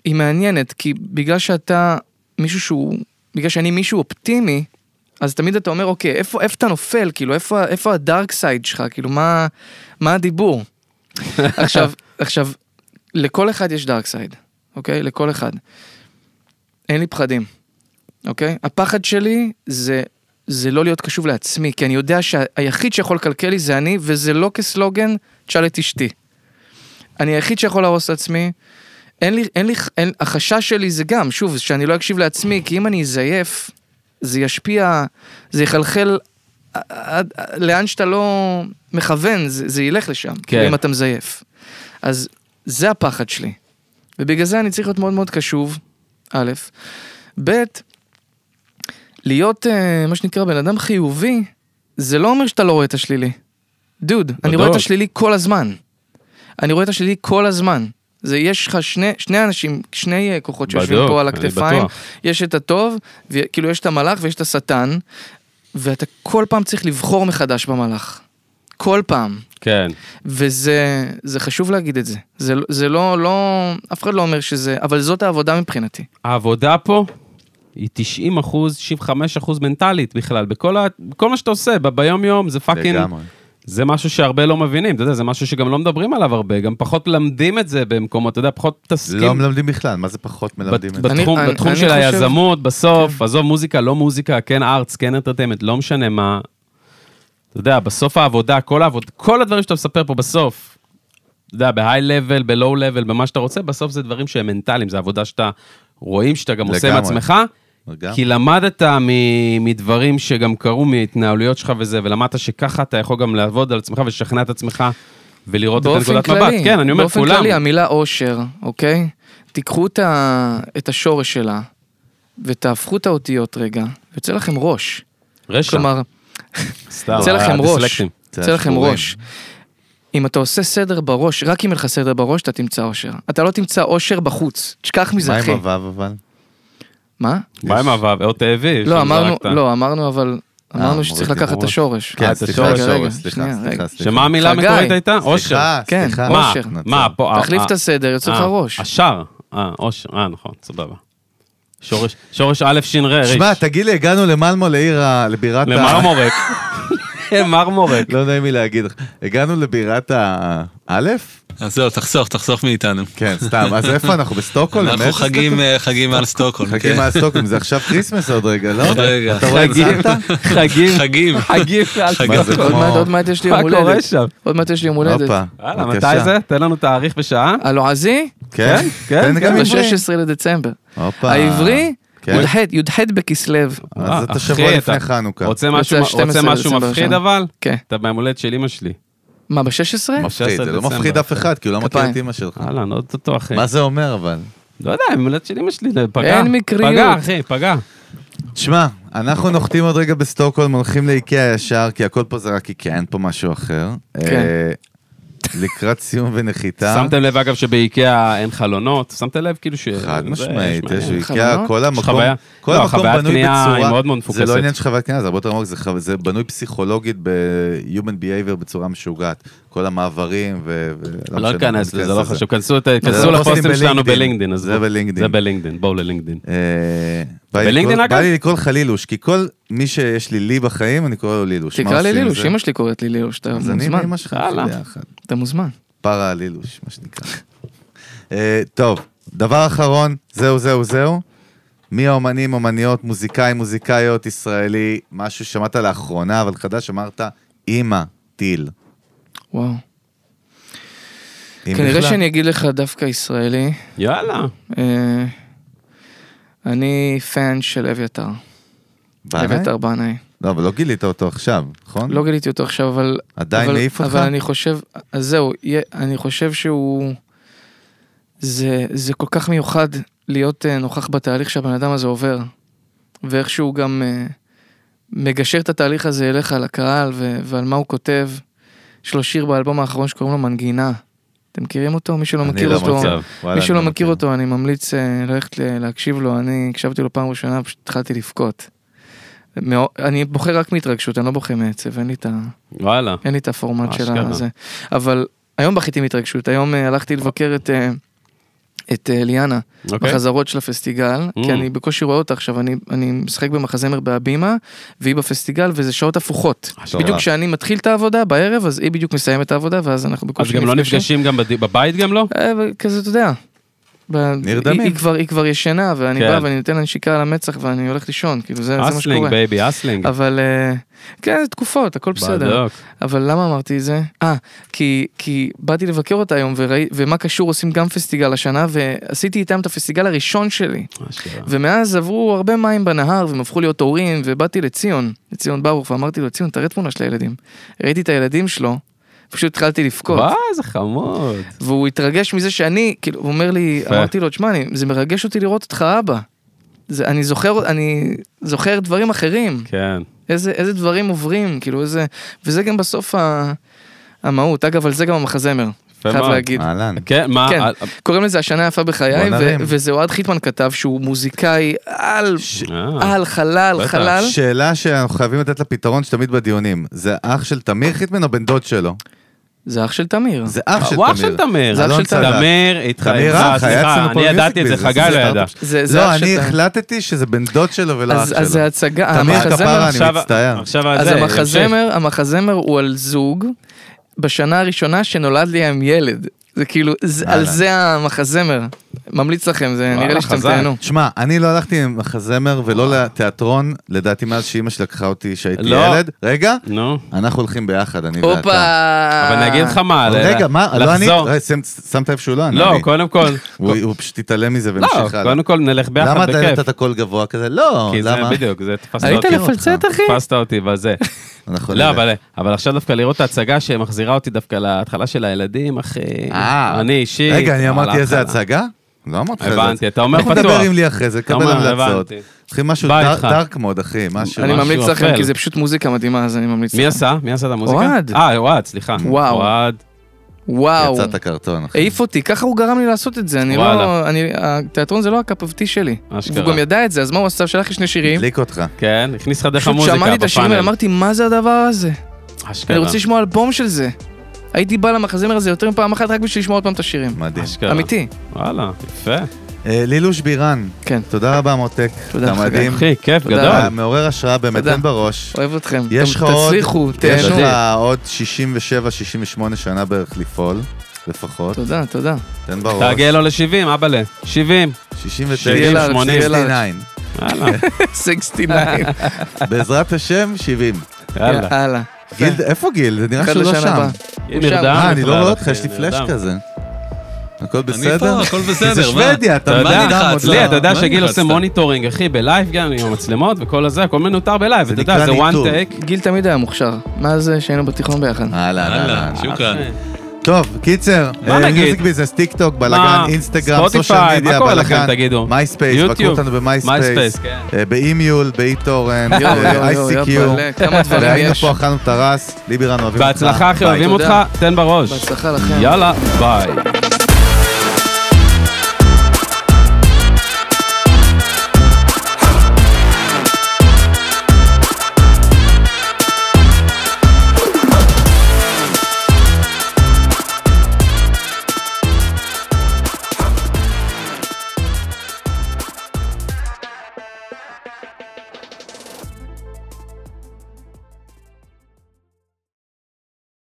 היא מעניינת, כי בגלל שאתה מישהו שהוא, בגלל שאני מישהו אופטימי, אז תמיד אתה אומר, אוקיי, איפה איפה אתה נופל, כאילו, איפה איפה ה dark side שלך, כאילו, מה מה הדיבור? עכשיו, עכשיו, לכל אחד יש dark side, אוקיי? לכל אחד. אין לי פחדים, אוקיי? הפחד שלי זה, זה לא להיות קשוב לעצמי, כי אני יודע שהיחיד שיכול לקלקל לי זה אני, וזה לא כסלוגן, תשאל את אשתי. אני היחיד שיכול להרוס את עצמי. אין לי, אין לי, אין, החשש שלי זה גם, שוב, שאני לא אקשיב לעצמי, כי אם אני אזייף, זה ישפיע, זה יחלחל עד, לאן שאתה לא מכוון, זה, זה ילך לשם, כן. כן. אם אתה מזייף. אז זה הפחד שלי. ובגלל זה אני צריך להיות מאוד מאוד קשוב, א', ב', להיות, אה, מה שנקרא, בן אדם חיובי, זה לא אומר שאתה לא רואה את השלילי. דוד, אני רואה את. השלילי כל הזמן. אני רואה את השלילי כל הזמן. זה, יש לך שני, שני אנשים, שני אה, כוחות שיושבים בדוק, פה על הכתפיים. יש את הטוב, וכאילו יש את המלאך ויש את השטן, ואתה כל פעם צריך לבחור מחדש במלאך. כל פעם. כן. וזה זה חשוב להגיד את זה. זה, זה לא, לא, אף אחד לא אומר שזה, אבל זאת העבודה מבחינתי. העבודה פה היא 90 אחוז, 95 אחוז מנטלית בכלל, בכל, ה... בכל מה שאתה עושה, ב- ביום יום זה fucking, לגמרי. זה משהו שהרבה לא מבינים, אתה יודע, זה משהו שגם לא מדברים עליו הרבה, גם פחות מלמדים את זה במקומות, אתה יודע, פחות מתעסקים. לא מלמדים בכלל, מה זה פחות מלמדים את זה? בתחום, אני- בתחום אני של חושב- היזמות, בסוף, עזוב מוזיקה, לא מוזיקה, כן arts, כן entertainment, לא משנה מה. אתה יודע, בסוף העבודה, כל העבודה, כל הדברים שאתה מספר פה בסוף, אתה יודע, בהיי לבל, בלואו לבל, במה שאתה רוצה, בסוף זה דברים שהם מנטליים, זה עבודה שאתה רואים שאתה גם עושה עם לגמרי. עצמך, לגמרי. כי למדת מ- מדברים שגם קרו מהתנהלויות שלך וזה, ולמדת שככה אתה יכול גם לעבוד על עצמך ולשכנע את עצמך ולראות את באופן הנקודת מבט. כן, אני אומר, באופן כולם. כללי, המילה אושר, אוקיי? תיקחו את, ה, את השורש שלה, ותהפכו את האותיות רגע, יוצא לכם ראש. רשע. כלומר, יוצא לכם ראש. הדיסלקטים. זה יוצא לכם. ראש. אם אתה עושה סדר בראש, רק אם יהיה לך סדר בראש, אתה תמצא אושר. אתה לא תמצא אושר בחוץ. תשכח מזה, מה אחי. עם הוו אבל? מה? מה עם הוו? אות תאבי? לא, אמרנו. לא, אמרנו, אבל... אמרנו מוריד שצריך לקחת את. השורש. כן, את סליחה, השורש. סליחה, סליחה. שמה המילה. המקורית הייתה? אושר. סליחה, כן, סליחה. מה? אושר. מה? פה... תחליף אה, את הסדר, יוצא לך אה, ראש. השער. אה, אושר. אה, נכון, סבבה. שורש, שורש א' ש' ר'. שמע, תגיד לי, הגענו למלמו, לעיר ה... לבירת ה... למרמורק. מרמורק. לא נעים לי להגיד לך. הגענו לבירת האלף? אז זהו, תחסוך, תחסוך מאיתנו. כן, סתם. אז איפה אנחנו? בסטוקהולם? אנחנו חגים, סטוקהולם? אה, חגים על סטוקהולם. חגים כן. על סטוקהולם, זה עכשיו Christmas עוד רגע, לא? עוד רגע. אתה רואה את חגים? חגים, חגים. חגים. מה זה עוד מעט, יש לי מה יום קורה הולדת. שם? עוד מעט יש לי יום הולדת. הופה, בבקשה. מתי זה? תן לנו תאריך ושעה. הלועזי? כן? כן, כן, גם עברי. ב-16 לדצמבר. הופה. העברי? כן. י"ח, י"ח בכסלו. אז אה, אתה אחי, שבוע לפני אתה- חנוכה. רוצה משהו יוצא רוצה 12 משהו לדצמבר מפחיד. אבל? כן. אתה ביום הולדת של אמא שלי. מה, ב-16? מפחיד, זה לא. מפחיד אף אחד, כי הוא לא מכיר. את אמא שלך. אהלן, עוד אותו אחי. מה זה אומר אבל? לא יודע, יום הולדת של אמא שלי, זה פגע. אין מקריות. פגע, אחי, פגע. תשמע, אנחנו נוחתים עוד רגע בסטוקהולם, הולכים לאיקאה ישר, כי הכל פה זה רק איקאה, אין פה משהו אחר. כן. אה, לקראת סיום ונחיתה. שמתם לב אגב שבאיקאה אין חלונות? שמתם לב כאילו ש... חד זה, משמעית, יש מעניין. איקאה, חלונות? כל המקום, כל לא, המקום חוויית בנוי קנייה היא בצורה, מאוד מאוד זה מפוקסת. לא עניין של חוויית קנייה, זה הרבה יותר עמוק, זה זה בנוי פסיכולוגית ב-human behavior בצורה משוגעת. כל המעברים ו... לא משנה, ניכנס ניכנס לזה, לא. חשוב. כנסו זה הפוסטים לפוסטים שלנו. אז זה בואו. בלינקדאין. זה בלינקדאין, בואו. אה, לי בלינקדאין, לקרוא- אגב? בא לי לקרוא לך לילוש, כי כל מי שיש לי לי בחיים, אני קורא לו לילוש. תקרא לי לילוש? אמא שלי קוראת לי לילוש, אתה אז אני מוזמן. ואמא שלך. ביחד. אתה מוזמן. פרה לילוש, מה שנקרא. אה, טוב, דבר אחרון, זהו, זהו, זהו. מי האומנים, אומניות, מוזיקאים, מוזיקאיות, ישראלי, משהו שמעת לאחרונה, אבל חדש, אמרת, אימא, טיל. וואו. כנראה. שאני אגיד לך דווקא ישראלי. יאללה. אה, אני פן של אביתר. בנאי? אביתר בנאי. לא, אבל לא גילית אותו עכשיו, נכון? לא גיליתי אותו עכשיו, אבל... עדיין אבל- מעיף אותך? אבל אני חושב, אז זהו, אני חושב שהוא... זה, זה כל כך מיוחד להיות אה, נוכח בתהליך שהבן אדם הזה עובר. ואיך שהוא גם אה, מגשר את התהליך הזה אליך, לקהל, ו- ועל מה הוא כותב. יש לו שיר באלבום האחרון שקוראים לו מנגינה. אתם מכירים אותו? מי שלא מכיר לא אותו, וואלה, מי שלא לא מכיר אותו, אני ממליץ אה, ללכת להקשיב לו. אני הקשבתי לו פעם ראשונה, פשוט התחלתי לבכות. אני בוכה רק מהתרגשות, אני לא בוכה מעצב, אין לי את ה... וואלה. אין לי את הפורמט של. הזה. אבל היום בכיתי מהתרגשות, היום אה, הלכתי לבקר את, אה, את אה, ליאנה אוקיי. בחזרות של הפסטיגל, Mm. כי אני בקושי רואה אותה עכשיו, אני, אני משחק במחזמר בהבימה, והיא בפסטיגל, וזה שעות הפוכות. בדיוק כשאני מתחיל את העבודה בערב, אז היא בדיוק מסיימת את העבודה, ואז אנחנו אז בקושי גם לא נפגשים גם בד- בבית גם לא? כזה, אתה יודע. נרדמים. היא, היא, כבר, היא כבר ישנה, ואני כן. בא ואני נותן לה נשיקה על המצח ואני הולך לישון, כאילו זה, זה מה hustling, שקורה. baby, hustling. אבל אה, כן, זה תקופות, הכל בסדר. בדוק. אבל למה אמרתי את זה? אה, כי, כי באתי לבקר אותה היום, וראי, ומה קשור עושים גם פסטיגל השנה, ועשיתי איתם את הפסטיגל הראשון שלי. אשכרה. ומאז עברו הרבה מים בנהר, והם הפכו להיות הורים, ובאתי לציון, לציון ברוך, ואמרתי לו, ציון, תראה תמונה של הילדים. ראיתי את הילדים שלו, פשוט התחלתי לבכות. וואי, איזה חמוד. והוא התרגש מזה שאני, כאילו, הוא אומר לי. אמרתי לו, תשמע, זה מרגש אותי לראות אותך אבא. זה, אני זוכר, אני זוכר דברים אחרים. כן. איזה, איזה דברים עוברים, כאילו איזה, וזה גם בסוף ה, המהות, אגב, על זה גם המחזמר, חייב. להגיד. אהלן. כן, מה? כן. על- קוראים לזה השנה היפה בחיי. וזה אוהד חיטמן כתב שהוא מוזיקאי על, אה. על, חלל, בטח. חלל. שאלה שאנחנו חייבים לתת לה פתרון שתמיד בדיונים, זה אח של תמיר חיטמן או בן דוד שלו? זה אח של תמיר. זה אח של הוא תמיר. אח של תמיר. זה אח של תמיר. תמיר, איתך, סליחה, אצלנו פה אני ידעתי את זה, חגי לא ידע. סטארט-אפ. זה, זה לא, אני. החלטתי שזה בן דוד שלו ולא אח שלו. אז זה הצגה, תמיר כפרה, אני מצטער. עכשיו אז זה, המחזמר, המחזמר הוא על זוג בשנה הראשונה שנולד לי עם ילד. זה כאילו, זה, על. זה המחזמר. ממליץ לכם, זה נראה לי שאתם. תהנו. שמע, אני לא הלכתי עם מחזמר ולא לתיאטרון, לדעתי מאז שאימא שלי לקחה אותי כשהייתי לא. ילד. רגע, נו. אנחנו הולכים ביחד, אני הופה! ואתה. אבל אני אגיד לך מה, רגע, מה, לא אני? שמת לב שהוא לא אני. לא. קודם כל, הוא הוא פשוט התעלם מזה לא, ונמשיך הלאה. קודם כל נלך ביחד למה אתה בכיף. העלית את הקול גבוה כזה? לא, כי זה למה? בדיוק, זה תפסת היית אותי. לפלצט, אחי? תפסת אותי בזה. לא. אבל, אבל עכשיו דווקא לראות את ההצגה שמחזירה אותי דווקא להתחלה של הילדים, אחי. אה. אני אישית. רגע, אני אמרתי איזה. הצגה? לא אמרתי לך את הבנתי, זה. אתה אומר פתוח. תדבר עם לי אחרי זה, קבל המלצות. הבנתי. צריכים משהו. דארק מוד, אחי, משהו. אני ממליץ לכם. כי זה פשוט מוזיקה מדהימה, אז אני ממליץ לכם. מי עשה? מי עשה את המוזיקה? אוהד. אה, אוהד, סליחה. וואו. אוהד. וואו. יצאת קרטון, אחי. העיף אותי, ככה הוא גרם לי לעשות את זה, אני לא... אני, התיאטרון זה לא טי שלי. אשכרה. והוא גם ידע את זה, אז מה הוא עשה? שלח לי שני שירים. הדליק אותך. כן, הכניס לך דרך פשוט המוזיקה שמעתי את השירים האלה, בפאנל. אמרתי, מה זה הדבר הזה? אשכרה. אני רוצה לשמוע אלבום של זה. הייתי בא למחזמר הזה יותר מפעם אחת רק בשביל לשמוע עוד פעם את השירים. מדהים. אשכרה. אמיתי. וואלה, יפה. אה, לילוש בירן, כן. תודה רבה מותק. תודה, אתה. מדהים. אחי, כיף, תודה. גדול. מעורר השראה באמת, תודה. תן בראש. אוהב אתכם. יש לך עוד, תצליחו, יש לך. עוד 67-68 שנה בערך לפעול, לפחות. תודה, תודה. תן בראש. תגיע לו ל-70, אבאלה. 70. 69, שיהיה לארץ, 89. שיהיה יאללה, 69. בעזרת השם, 70. יאללה. גיל, איפה גיל? זה נראה שהוא לא שם. הוא שם. נרדם אה, אני לא רואה אותך, יש לי פלאש נרדם. כזה. הכל אני בסדר? פה, הכל בסדר, זה מה? שוודיה, אתה אתה מה יודע? לי, אתה יודע מה שגיל? עושה monitoring, אחי, ב live גם, עם המצלמות וכל הזה, הכל מנוטר ב live, זה אתה יודע, זה one ניטור. take. גיל תמיד היה מוכשר. מאז אה, שהיינו בתיכון ביחד. אהלן, אהלן, אהלן. טוב, קיצר, מה אה, נגיד? Music Business, טיק טוק, בלאגן? אינסטגרם, social media, בלאגן? Myspace. בקרו אותנו ב Myspace, Myspace, כן. אה, ב eMule, כמה דברים והיינו. פה, אכלנו טרס, ליבירן אוהבים אותך. בהצלחה, אחי. אוהבים אותך. תן בראש. בהצלחה לכם. יאללה, ביי.